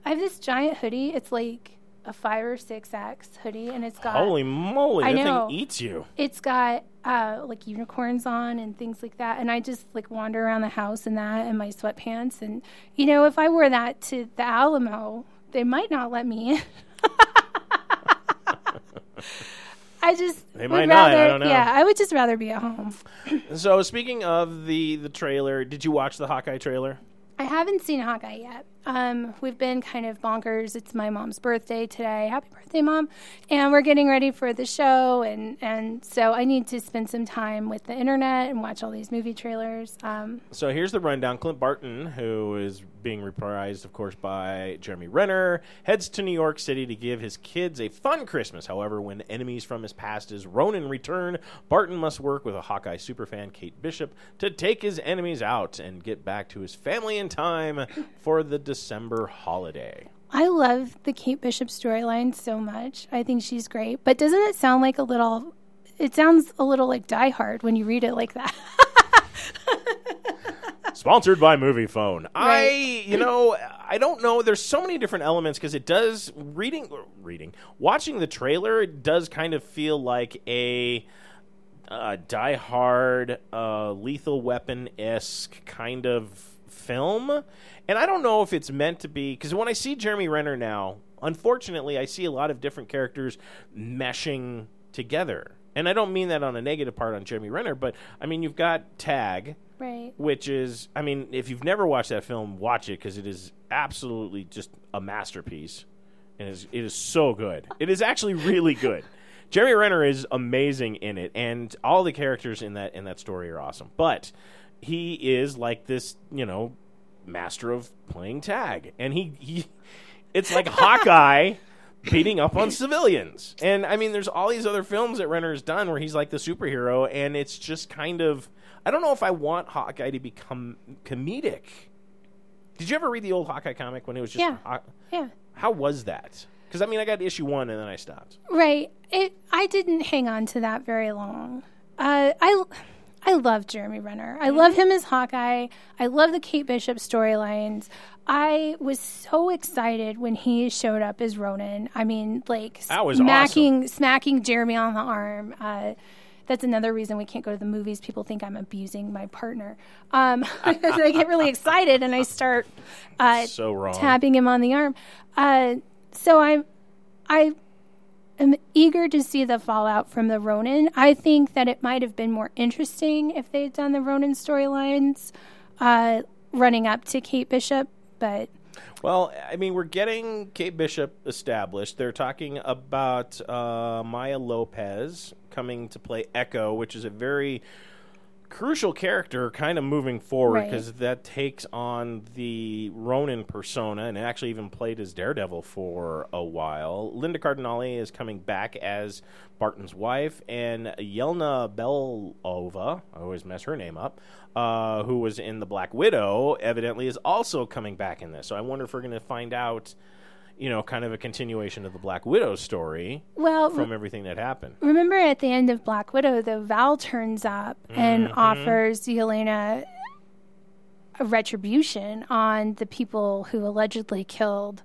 I have this giant hoodie. It's like a five or six X hoodie, and it's got Holy moly, I that know. thing eats you. it's got uh, like unicorns on and things like that. And I just like wander around the house in that and my sweatpants. And you know, if I wore that to the Alamo, they might not let me in. I just They might not, I rather, don't know. yeah, I would just rather be at home. So speaking of the the trailer, did you watch the Hawkeye trailer? I haven't seen Hawkeye yet. Um, we've been kind of bonkers. It's my mom's birthday today. Happy birthday, mom! And we're getting ready for the show, and and so I need to spend some time with the internet and watch all these movie trailers. Um, So here's the rundown. Clint Barton, who is being reprised, of course, by Jeremy Renner, heads to New York City to give his kids a fun Christmas. However, when enemies from his past as Ronin return, Barton must work with a Hawkeye superfan, Kate Bishop, to take his enemies out and get back to his family in time for the December holiday. I love the Kate Bishop storyline so much. I think she's great. But doesn't it sound like a little? It sounds a little like Die Hard when you read it like that. Sponsored by Moviefone. I, you know, I don't know. There's so many different elements because it does reading, reading, watching the trailer. It does kind of feel like a uh, Die Hard, uh, Lethal Weapon esque kind of film, and I don't know if it's meant to be because when I see Jeremy Renner now, unfortunately, I see a lot of different characters meshing together. And I don't mean that on a negative part on Jeremy Renner, but I mean you've got Tag, right. which is i mean if you've never watched that film watch it because it is absolutely just a masterpiece and it is, it is so good it is actually really good jeremy renner is amazing in it and all the characters in that in that story are awesome but he is like this you know master of playing tag and he, he it's like hawkeye beating up on civilians. And I mean, there's all these other films that Renner has done where he's like the superhero, and it's just kind of. I don't know if I want Hawkeye to become comedic. Did you ever read the old Hawkeye comic when it was just? Yeah. Haw- Yeah. How was that? Because I mean, I got issue one and then I stopped. Right. It. I didn't hang on to that very long. Uh, I. I love Jeremy Renner. I love him as Hawkeye. I love the Kate Bishop storylines. I was so excited when he showed up as Ronin. I mean, like That was smacking smacking Jeremy on the arm. Uh, that's another reason we can't go to the movies. People think I'm abusing my partner. Um, I get really excited and I start uh, So wrong. tapping him on the arm. Uh, so I'm, I am eager to see the fallout from the Ronin. I think that it might have been more interesting if they had done the Ronin storylines uh, running up to Kate Bishop, but Well, I mean, we're getting Kate Bishop established. They're talking about uh, Maya Lopez coming to play Echo, which is a very crucial character kind of moving forward Right. because that takes on the Ronin persona and actually even played as Daredevil for a while. Linda Cardellini is coming back as Barton's wife, and Yelna Belova, I always mess her name up, uh, who was in The Black Widow, evidently is also coming back in this. So I wonder if we're going to find out. You know, kind of a continuation of the Black Widow story well, from everything that happened. remember at the end of Black Widow, the Val turns up and Mm-hmm. offers Yelena a retribution on the people who allegedly killed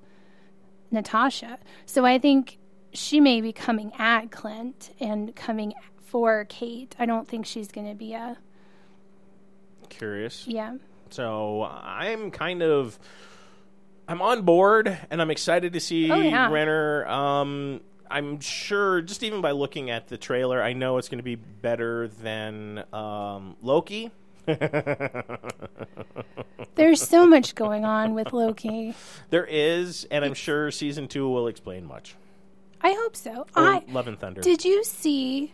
Natasha. So I think she may be coming at Clint and coming for Kate. I don't think she's going to be a Curious. yeah. So I'm kind of I'm on board and I'm excited to see Oh, yeah. Renner. Um, I'm sure just even by looking at the trailer, I know it's going to be better than um, Loki. There's so much going on with Loki. There is, and I'm sure season two will explain much. I hope so. I Love and Thunder. did you see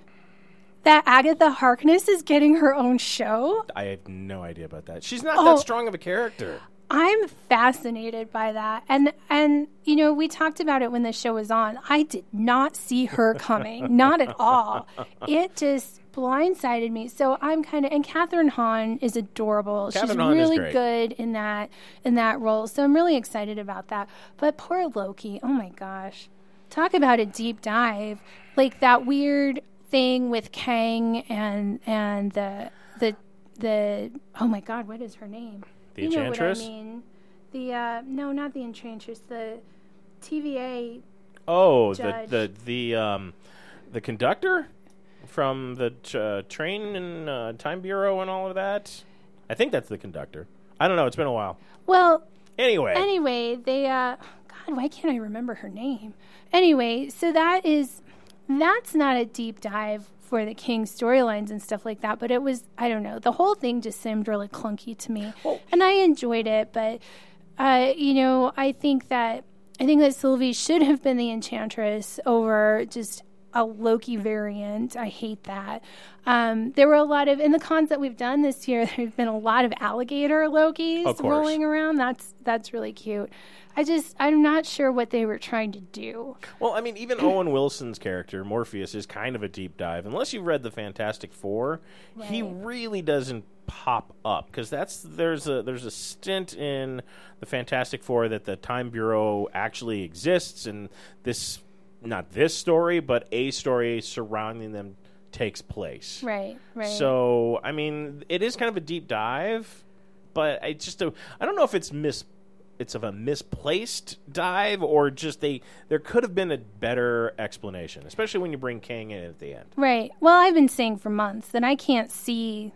that Agatha Harkness is getting her own show? I have no idea about that. She's not Oh. that strong of a character. I'm fascinated by that. And and you know, we talked about it when the show was on. I did not see her coming. not at all. It just blindsided me. So I'm kind of and Kathryn Hahn is adorable. Kathryn She's Hahn is really good in that in that role. So I'm really excited about that. But poor Loki, oh my gosh. Talk about a deep dive. Like that weird thing with Kang and and the the the oh my god, what is her name? The you know what I mean. The uh no, not the Enchantress, the TVA Oh, the the the um, the conductor from the t- uh, train and uh, time bureau and all of that. I think that's the conductor. I don't know. It's been a while. Well, Anyway, anyway, they uh God, why can't I remember her name? Anyway, so that is that's not a deep dive for the King storylines and stuff like that, but it was I don't know. The whole thing just seemed really clunky to me. And I enjoyed it, but uh, you know, I think that I think that Sylvie should have been the enchantress over just a Loki variant. I hate that. Um, there were a lot of in the cons that we've done this year. There've been a lot of alligator Lokis rolling around. That's that's really cute. I just I'm not sure what they were trying to do. well, I mean, even Owen Wilson's character Morpheus is kind of a deep dive. Unless you've read the Fantastic Four, he really doesn't pop up because that's there's a there's a stint in the Fantastic Four that the Time Bureau actually exists, and this not this story, but a story surrounding them takes place. Right, right. So, I mean, it is kind of a deep dive, but I just don't, I don't know if it's mis it's of a misplaced dive or just they there could have been a better explanation, especially when you bring Kang in at the end. Right. Well, I've been saying for months that I can't see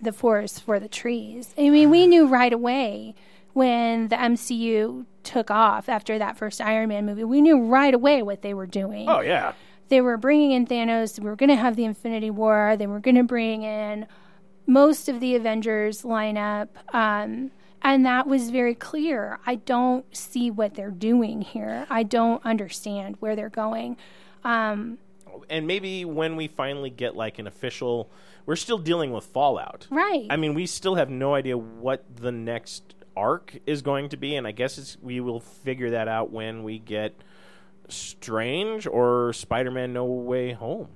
the forest for the trees. I mean, we knew right away when the MCU took off after that first Iron Man movie. We knew right away what they were doing. Oh yeah. They were bringing in Thanos. We were going to have the Infinity War. They were going to bring in most of the Avengers lineup. Um, and that was very clear. I don't see what they're doing here. I don't understand where they're going. Um, And maybe when we finally get like an official we're still dealing with Fallout. right. I mean, we still have no idea what the next arc is going to be, and I guess it's, we will figure that out when we get Strange or Spider-Man: No Way Home.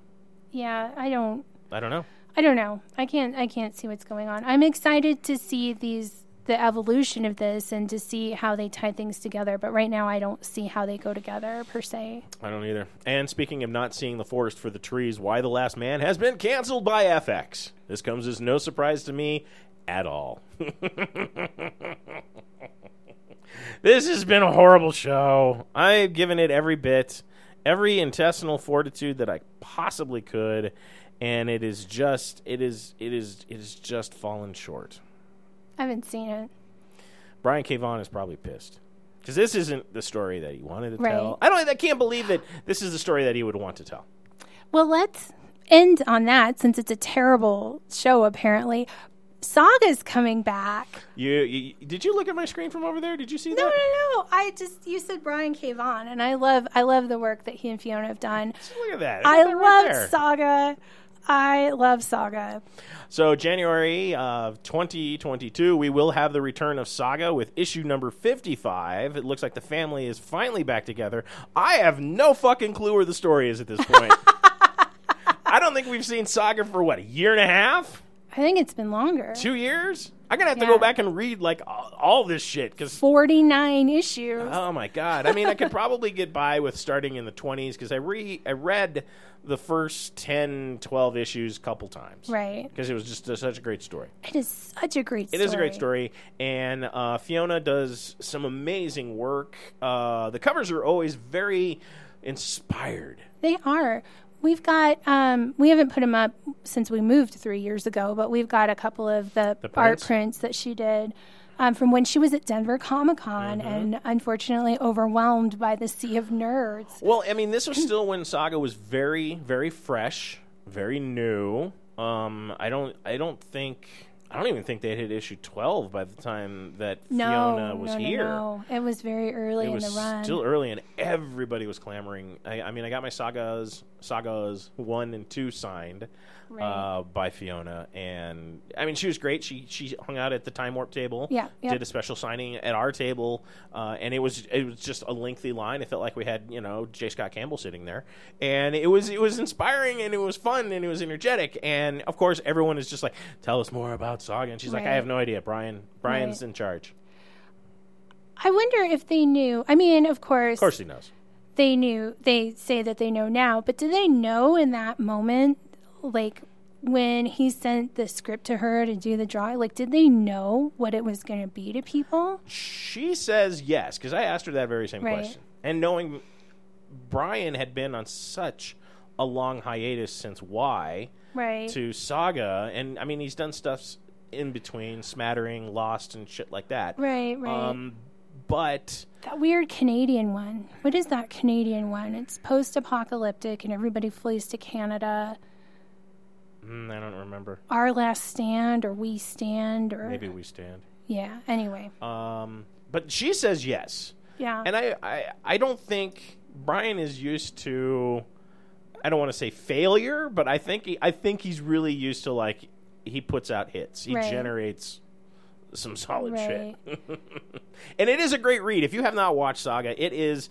yeah, I don't. I don't know. I don't know. I can't. I can't see what's going on. I'm excited to see these the evolution of this and to see how they tie things together. But right now, I don't see how they go together per se. I don't either. And speaking of not seeing the forest for the trees, Y the Last Man has been canceled by FX. This comes as no surprise to me at all. this has been a horrible show. I've given it every bit, every intestinal fortitude that I possibly could, and it is just it is it is it is just fallen short. I haven't seen it. Brian K. Vaughan is probably pissed. Because this isn't the story that he wanted to Right. tell. I don't. I can't believe that this is the story that he would want to tell. Well, let's end on that since it's a terrible show. Apparently, Saga's coming back. You, you did you look at my screen from over there? Did you see No, that? no, no. I just you said Brian K. Vaughan, and I love I love the work that he and Fiona have done. Look at that. I right love there. Saga. I love Saga. So January of 2022, we will have the return of Saga with issue number 55. It looks like the family is finally back together. I have no fucking clue where the story is at this point. I don't think we've seen Saga for what a year and a half, I think it's been longer. two years. I'm gonna have to go back and read like all, all this shit because Forty nine issues. Oh my god! I mean, I could probably get by with starting in the 20s because I re I read the first 10, 12 issues a couple times, right. Because it was just a, such a great story. It is such a great It story. is a great story, and uh, Fiona does some amazing work. Uh, the covers are always very inspired. They are. We've got um, we haven't put them up since we moved three years ago, but we've got a couple of the, The art prints? that she did um, from when she was at Denver Comic Con Mm-hmm. and unfortunately overwhelmed by the sea of nerds. Well, I mean, this was still when Saga was very, very fresh, very new. Um, I don't, I don't think I don't even think they hit issue twelve by the time that No, Fiona was no, no, here. no. It was very early It in was the run. still early, and everybody was clamoring. I, I mean, I got my sagas, sagas one and two signed Right. uh, by Fiona, and I mean, she was great. She she hung out at the time warp table. Yeah, yep. did a special signing at our table, uh, and it was it was just a lengthy line. It felt like we had you know J. Scott Campbell sitting there, and it was it was inspiring and it was fun and it was energetic. And of course, everyone is just like, "Tell us more about Saga," and she's like, "I have no idea, Brian. Brian's Right. in charge." I wonder if they knew. I mean, of course, Of course, he knows. they knew. They say that they know now, but did they know in that moment, like when he sent the script to her to do the drawing? Like, did they know what it was going to be to people? She says yes because I asked her that very same Right. question, and knowing Brian had been on such a long hiatus since Y Right. to Saga, and I mean he's done stuff in between, smattering, Lost, and shit like that. Right. Right. Um, but that weird Canadian one. What is that Canadian one? It's post-apocalyptic, and everybody flees to Canada. Mm, I don't remember. Our Last Stand, or We Stand, or Maybe we stand. yeah. Anyway, Um, but she says yes. yeah. And I, I, I don't think Brian is used to. I don't want to say failure, but I think he, I think he's really used to like he puts out hits. He Right. generates some solid right. shit, and it is a great read. If you have not watched Saga, it is.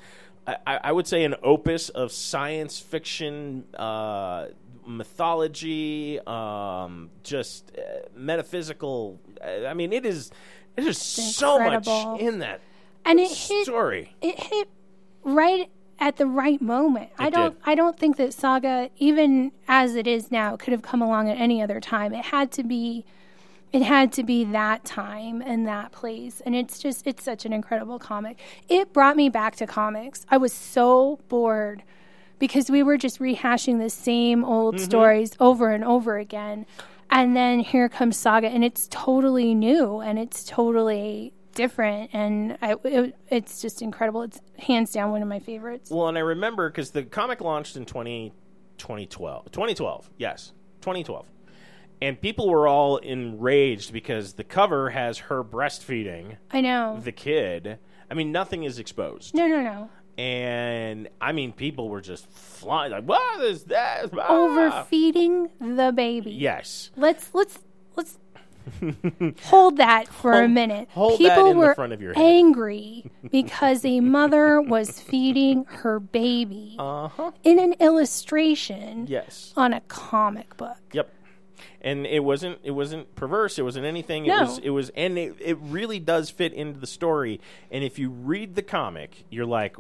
I, I would say an opus of science fiction, uh, mythology, um, just uh, metaphysical. uh, I mean, it is. There's so much in that and it hit story. it hit right at the right moment. I don't did. I don't think that Saga even as it is now could have come along at any other time. It had to be it had to be that time and that place and it's just it's such an incredible comic. It brought me back to comics. I was so bored because we were just rehashing the same old mm-hmm. stories over and over again. And then here comes Saga, and it's totally new and it's totally different, and I, it, it's just incredible. It's hands down one of my favorites. Well, and I remember because the comic launched in 20, 2012. 2012, yes, 2012. And people were all enraged because the cover has her breastfeeding I know. the kid. I mean, nothing is exposed. No, no, no. And I mean, people were just flying like, "What is that?" Ah." Overfeeding the baby. Yes. Let's let's let's hold that for a minute. hold that People were front of your head. angry because a mother was feeding her baby Uh huh. in an illustration Yes. on a comic book. Yep. And it wasn't it wasn't perverse. It wasn't anything. It No. was it was and it, it really does fit into the story. And if you read the comic, you're like,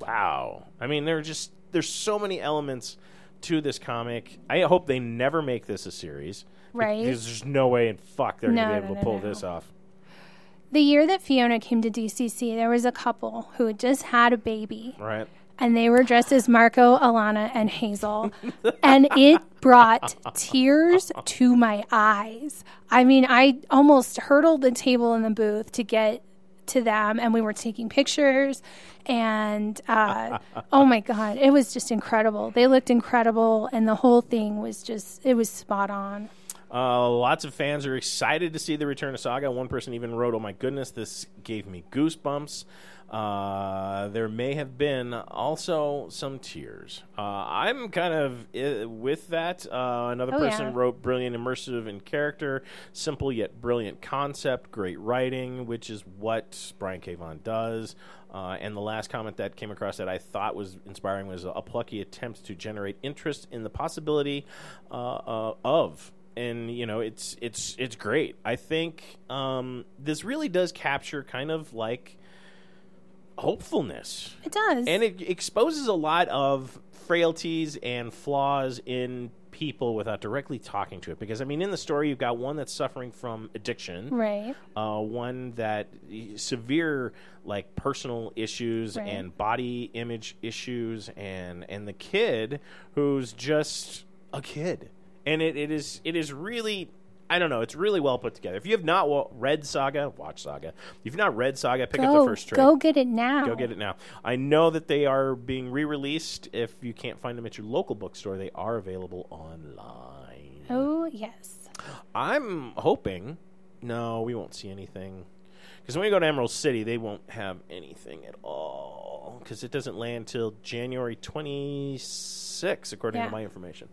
wow. I mean, there are just there's so many elements to this comic. I hope they never make this a series. Right. Because there's no way in fuck they're No, gonna be no, able to pull no. this off. The year that Fiona came to DCC, there was a couple who had just had a baby, Right? And they were dressed as Marco, Alana, and Hazel, and it brought tears to my eyes. I mean, I almost hurdled the table in the booth to get to them, and we were taking pictures. And uh, oh my god, it was just incredible. They looked incredible, and the whole thing was just—it was spot on. Uh, lots of fans are excited to see the return of Saga. One person even wrote, "Oh my goodness, this gave me goosebumps." Uh, there may have been also some tears. Uh, I'm kind of uh, with that. Uh, another Oh, person yeah. wrote, "Brilliant, immersive in character, simple yet brilliant concept, great writing," which is what Brian K. Vaughan does. Uh, and the last comment that came across that I thought was inspiring was a plucky attempt to generate interest in the possibility uh, uh, of and you know it's it's it's great. I think um, this really does capture kind of like hopefulness, It does. and it exposes a lot of frailties and flaws in people without directly talking to it. Because I mean, in the story, you've got one that's suffering from addiction, right. uh, one that severe like personal issues Right. and body image issues, and and the kid who's just a kid, and it, it is it is really. I don't know. It's really well put together. If you have not wa- read Saga, watch Saga. If you've not read Saga, pick up the first trade. go get it now. Go get it now. I know that they are being re-released. If you can't find them at your local bookstore, they are available online. Oh, yes. I'm hoping. No, we won't see anything. Because when we go to Emerald City, they won't have anything at all. Because it doesn't land till January 26, according Yeah. to my information.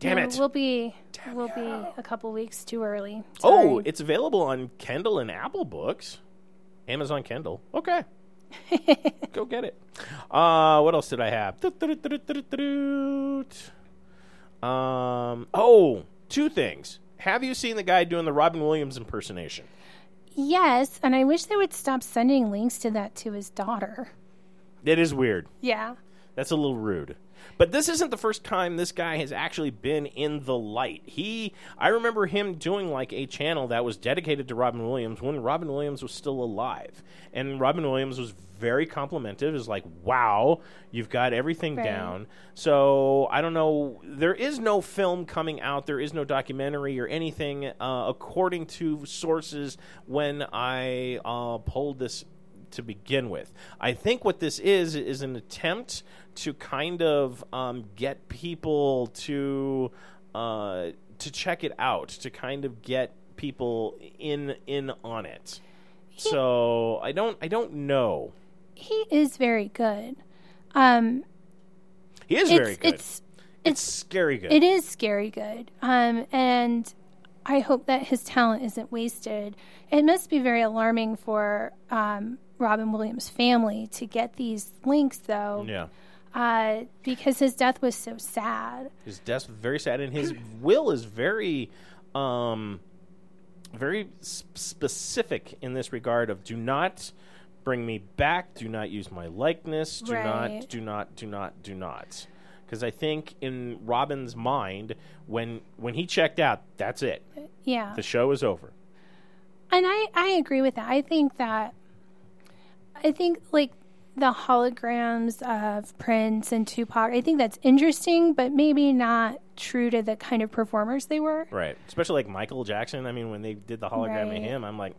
Damn No, it. We'll be we'll be a couple weeks too early. oh, it's available on Kindle and Apple Books. Amazon Kindle. Okay. Go get it. Uh, what else did I have? Um, oh, two things. Have you seen the guy doing the Robin Williams impersonation? yes, and I wish they would stop sending links to that to his daughter. It is weird. Yeah. That's a little rude. But this isn't the first time this guy has actually been in the light. He I remember him doing like a channel that was dedicated to Robin Williams when Robin Williams was still alive. And Robin Williams was very complimented. Was like, "Wow, you've got everything Right. down." So, I don't know, there is no film coming out, there is no documentary or anything uh, according to sources when I uh, pulled this to begin with. I think what this is is an attempt to kind of um, get people to uh, to check it out, to kind of get people in in on it. So I don't I don't know. He is very good. Um He is it's very good. it's it's scary good. It is scary good. Um, and I hope that his talent isn't wasted. It must be very alarming for um, Robin Williams' family to get these links, though, yeah. Uh, because his death was so sad. His death was very sad, and his will is very, um, very s- specific in this regard. Of do not bring me back. Do not use my likeness. Do not. Do not. Do not. Do not. Because I think in Robin's mind, when when he checked out, that's it. Yeah. The show is over. And I, I agree with that. I think that, I think like the holograms of Prince and Tupac, I think that's interesting, but maybe not true to the kind of performers they were. Right. Especially like Michael Jackson. I mean, when they did the hologram Right. of him, I'm like,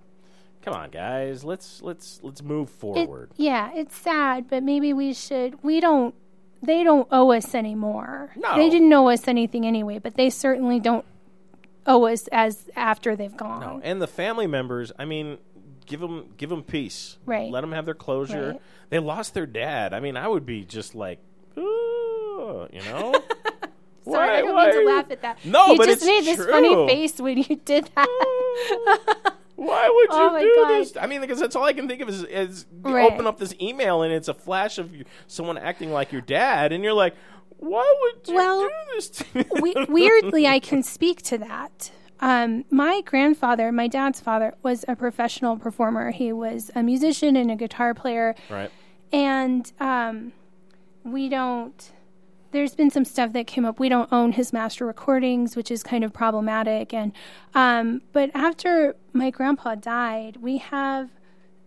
come on, guys, let's let's let's move It- forward. yeah, it's sad, but maybe we should. We don't. They don't owe us anymore. No. They didn't owe us anything anyway, but they certainly don't owe us as after they've gone. No, and the family members. I mean, give them give them peace. Right. Let them have their closure. Right. They lost their dad. I mean, I would be just like, "Ooh," you know. Sorry, Why- I don't why mean to laugh at that. No, you but just it's made this true. funny face when you did that. Why would oh you Oh do God. this? I mean, because that's all I can think of is, is you Right. open up this email and it's a flash of you, someone acting like your dad, and you're like, why would you Well, do this to me? we- weirdly, I can speak to that. Um, my grandfather, my dad's father, was a professional performer. He was a musician and a guitar player. right. and um, we don't there's been some stuff that came up we don't own his master recordings which is kind of problematic and um, but after my grandpa died we have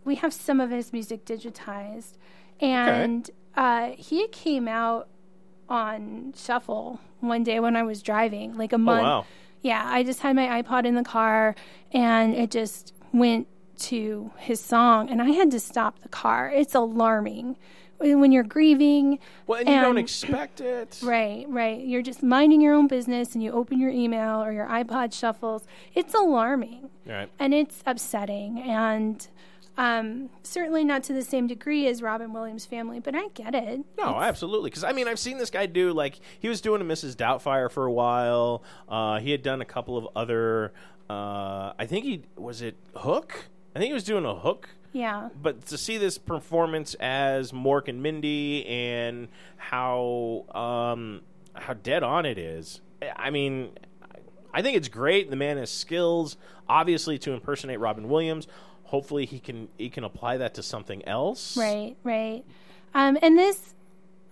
we have some of his music digitized and uh, he came out on shuffle one day when i was driving like a month wow. Yeah i just had my ipod in the car and it just went to his song and i had to stop the car it's alarming when you're grieving Well, and you don't expect it. right right you're just minding your own business and you open your email or your ipod shuffles it's alarming Right. and it's upsetting and um, certainly not to the same degree as robin williams family but i get it No, absolutely. Because I mean, I've seen this guy do like he was doing a Mrs. Doubtfire for a while. Uh, he had done a couple of other. Uh, I think he was it Hook. I think he was doing a Hook. yeah But to see this performance as Mork and Mindy and how um, how dead on it is, I mean, I think it's great. The man has skills, obviously, to impersonate Robin Williams. Hopefully, he can he can apply that to something else. Right, right. Um, and this,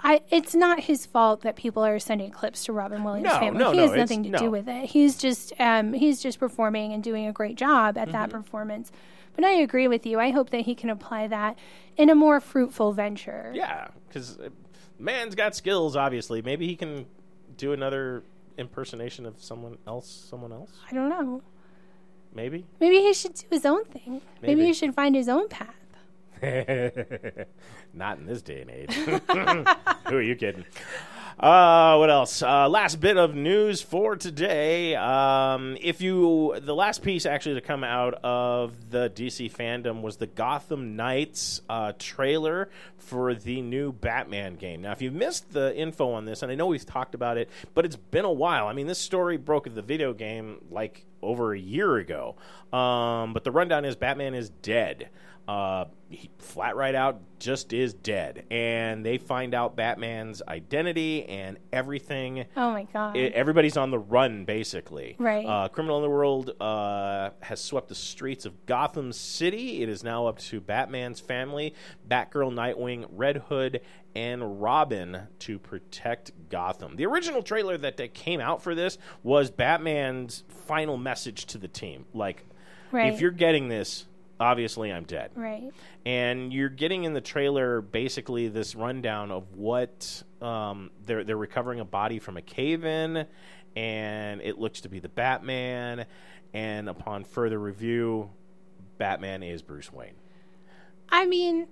I, it's not his fault that people are sending clips to Robin Williams' No, family. no, he has it's- nothing to no. do with it. He's just, um, he's just performing and doing a great job at Mm-hmm. that performance. But I agree with you. I hope that he can apply that in a more fruitful venture. Yeah, because man's got skills. Obviously, maybe he can do another impersonation of someone else. Someone else, I don't know. Maybe. Maybe he should do his own thing. Maybe, Maybe. he should find his own path. Not in this day and age. Who are you kidding? Uh, what else? Uh, last bit of news for today. Um, if you, the last piece actually to come out of the DC fandom was the Gotham Knights uh, trailer for the new Batman game. Now, if you missed the info on this, and I know we've talked about it, but it's been a while. I mean, this story broke the video game like over a year ago. Um, but the rundown is Batman is dead uh, he, flat right out just is dead and they find out batman's identity and everything Oh my god. it, everybody's on the run basically Right. uh, criminal underworld uh, has swept the streets of gotham city it is now up to batman's family batgirl nightwing red hood and robin to protect gotham the original trailer that, that came out for this was batman's final message to the team like Right. if you're getting this obviously i'm dead right. and you're getting in the trailer basically this rundown of what um, they're they're recovering a body from a cave-in, and it looks to be the Batman. And upon further review, Batman is Bruce Wayne. I mean,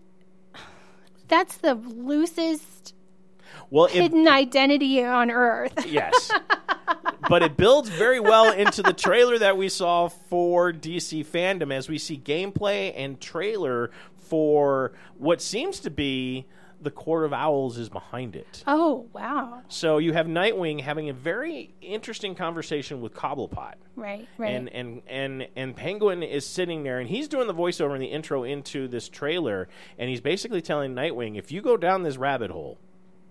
that's the loosest Well, hidden identity on Earth. yes, but it builds very well into the trailer that we saw for DC fandom as we see gameplay and trailer for what seems to be the Court of Owls is behind it. Oh wow. So you have Nightwing having a very interesting conversation with Cobblepot. Right. Right. And, and and and Penguin is sitting there and he's doing the voiceover in the intro into this trailer and he's basically telling Nightwing if you go down this rabbit hole,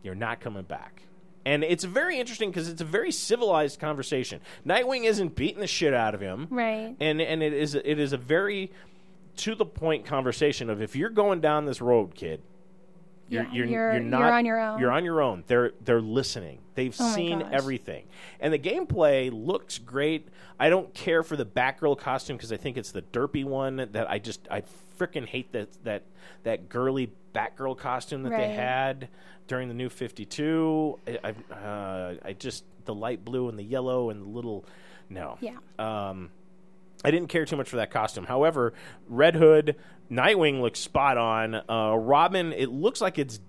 you're not coming back. And it's very interesting because it's a very civilized conversation. Nightwing isn't beating the shit out of him. right. And and it is it is a very to the point conversation of if you're going down this road, kid, you're, Yeah, you're, you're- you're you're not on your own. You're on your own. They're they're listening. They've Oh seen everything, and the gameplay looks great. I don't care for the Batgirl costume because I think it's the derpy one that I just I freaking hate that that that girly Batgirl costume that they had during the new Fifty Two. I I, uh, I just the light blue and the yellow and the little no Yeah. um, I didn't care too much for that costume. However, Red Hood, Nightwing looks spot on. Uh, Robin, it looks like it's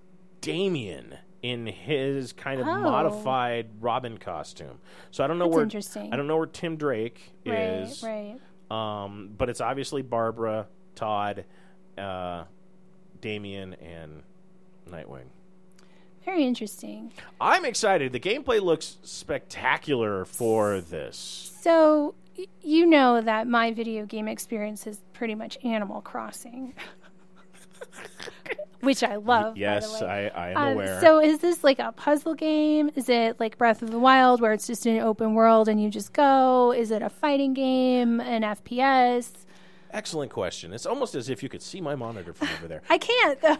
Damian in his kind of Oh. modified Robin costume. So I don't know That's where interesting. I don't know where Tim Drake Right. is. Right. Um, but it's obviously Barbara, Todd, uh, Damian, and Nightwing. Very interesting. I'm excited. The gameplay looks spectacular for this. So y- you know that my video game experience is pretty much Animal Crossing, which I love. Yes, by the way. I, I am Um, aware. So is this like a puzzle game? Is it like Breath of the Wild where it's just an open world and you just go? Is it a fighting game, an FPS? Excellent question. It's almost as if you could see my monitor from over there. I can't though.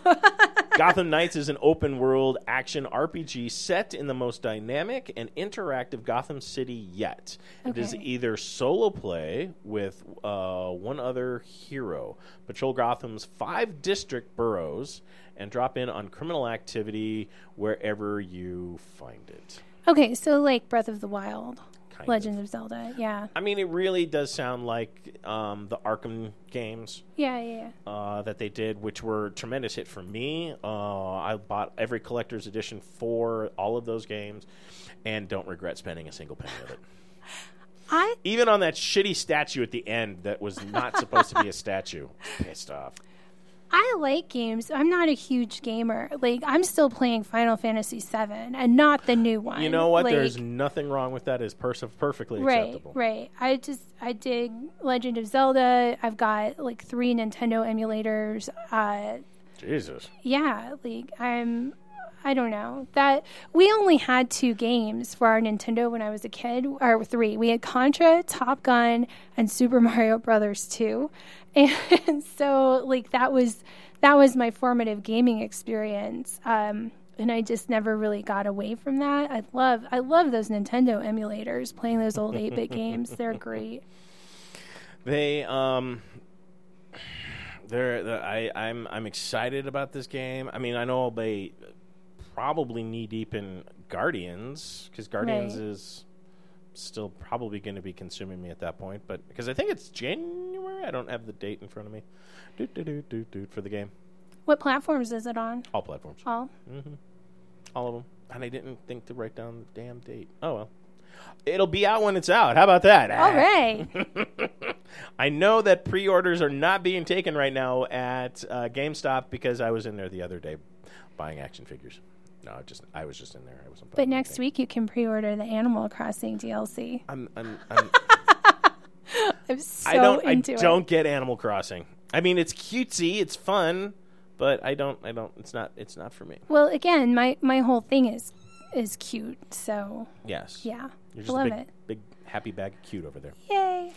Gotham Knights is an open world action RPG set in the most dynamic and interactive Gotham City yet. It is either solo play with uh, one other hero, patrol Gotham's five district boroughs, and drop in on criminal activity wherever you find it. okay, so like Breath of the Wild, Kind Legend of Zelda. Yeah. I mean, it really does sound like um, the Arkham games. Yeah, yeah, yeah. uh, that they did, which were a tremendous hit for me. Uh, I bought every collector's edition for all of those games, and don't regret spending a single penny of it. I Even on that shitty statue at the end that was not supposed to be a statue, pissed off. I like games. I'm not a huge gamer. Like I'm still playing Final Fantasy VII and not the new one. You know what? Like, There's nothing wrong with that. Is It's pers- perfectly right, acceptable. right. I just I dig Legend of Zelda. I've got like three Nintendo emulators. Uh, Jesus. yeah, like I'm. I don't know that we only had two games for our Nintendo when I was a kid, or three. We had Contra, Top Gun, and Super Mario Brothers Two, and so like that was that was my formative gaming experience. Um, and I just never really got away from that. I love I love those Nintendo emulators, playing those old eight bit games. They're great. They um they're, the I I'm I'm excited about this game. I mean, I know I'll be probably knee deep in Guardians cuz Guardians Right. is still probably going to be consuming me at that point, but because I think it's January, I don't have the date in front of me. Doot, doot, doot, doot, doot, for the game. What platforms is it on? All platforms. All Mhm. All of them. and I didn't think to write down the damn date. Oh well. It'll be out when it's out. How about that? All right. I know that pre-orders are not being taken right now at uh, GameStop because I was in there the other day buying action figures. No, just I was just in there. I wasn't. But next week you can pre-order the Animal Crossing DLC. I'm, I'm, I'm I'm so I don't. into I it. don't get Animal Crossing. I mean, it's cutesy, it's fun, but I don't. I don't. It's not. It's not for me. Well, again, my my whole thing is is cute. So Yes. yeah, You're I just love a big, it. big happy bag of cute over there. Yay.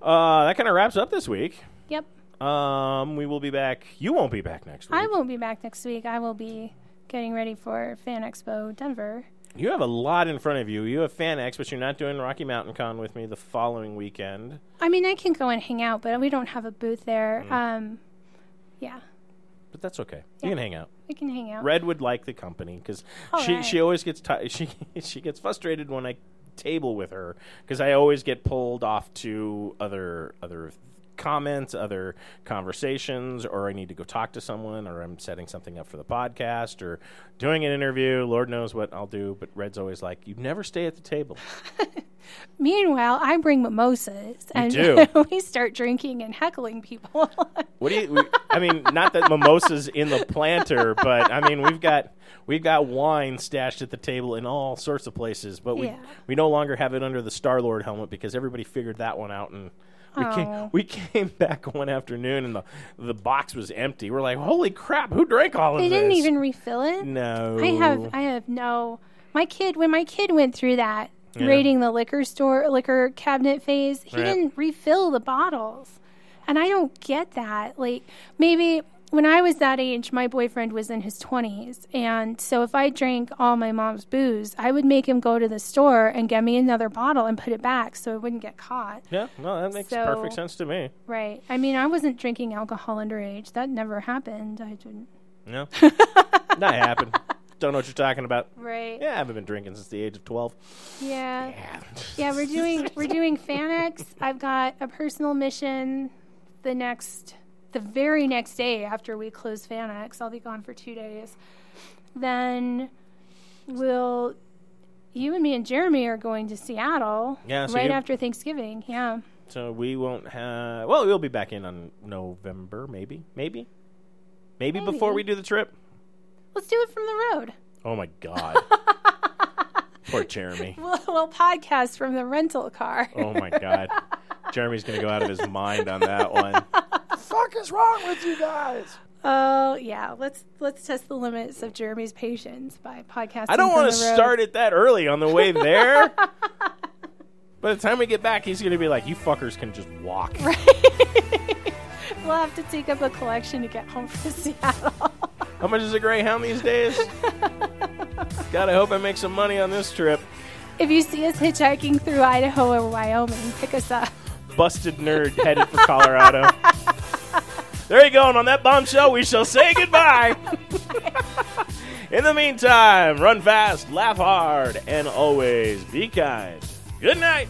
Uh, that kind of wraps up this week. Yep. Um, we will be back. You won't be back next week. I won't be back next week. I will be getting ready for Fan Expo Denver. You have a lot in front of you. You have Fan X, but you're not doing Rocky Mountain Con with me the following weekend. I mean, I can go and hang out, but we don't have a booth there. Mm. Um, yeah, But that's okay. Yeah. You can hang out. we can hang out. Red would like the company because she right. she always gets ti she she gets frustrated when I table with her because I always get pulled off to other other comments, other conversations, or I need to go talk to someone, or I'm setting something up for the podcast, or doing an interview. Lord knows what I'll do, but Red's always like, "You never stay at the table." Meanwhile, I bring mimosas and we start drinking and heckling people. What do you? We, I mean, not that mimosas in the planter, but I mean, we've got we've got wine stashed at the table in all sorts of places, but we Yeah. we no longer have it under the Star Lord helmet because everybody figured that one out and. We Oh. came, we came oh. back one afternoon and the the box was empty. We're like, holy crap! Who drank all of they this? didn't even refill it. No, I have I have no my kid when my kid went through that Yeah. raiding the liquor store liquor cabinet phase, he Right. didn't refill the bottles. And I don't get that. Like maybe when I was that age, my boyfriend was in his 20s. And so if I drank all my mom's booze, I would make him go to the store and get me another bottle and put it back so it wouldn't get caught. Yeah, no, that makes So- perfect sense to me. Right. I mean, I wasn't drinking alcohol underage. That never happened. I didn't. No, that happened. Don't know what you're talking about. Right. Yeah, I haven't been drinking since the age of twelve. Yeah. Yeah. Yeah, we're doing we're doing FanX. I've got a personal mission the next the very next day after we close FanX. I'll be gone for 2 days. Then we'll you and me and Jeremy are going to Seattle Yeah, so right after Thanksgiving. Yeah. So we won't have. Well, we'll be back in on November, maybe, maybe, maybe, Maybe. before we do the trip. Let's do it from the road. Oh my god, poor Jeremy. We'll, we'll podcast from the rental car. Oh my god, Jeremy's gonna go out of his mind on that one. fuck is wrong with you guys? Oh yeah, let's let's test the limits of Jeremy's patience by podcasting. I don't want want to start it that early on the way there. By the time we get back, he's gonna be like, "You fuckers can just walk." We'll have to take up a collection to get home from Seattle. How much is a Greyhound these days? God, I hope I make some money on this trip. if you see us hitchhiking through Idaho or Wyoming, pick us up. busted nerd headed for Colorado. There you go. And on that bombshell, we shall say goodbye. In the meantime, run fast, laugh hard, and always be kind. Good night.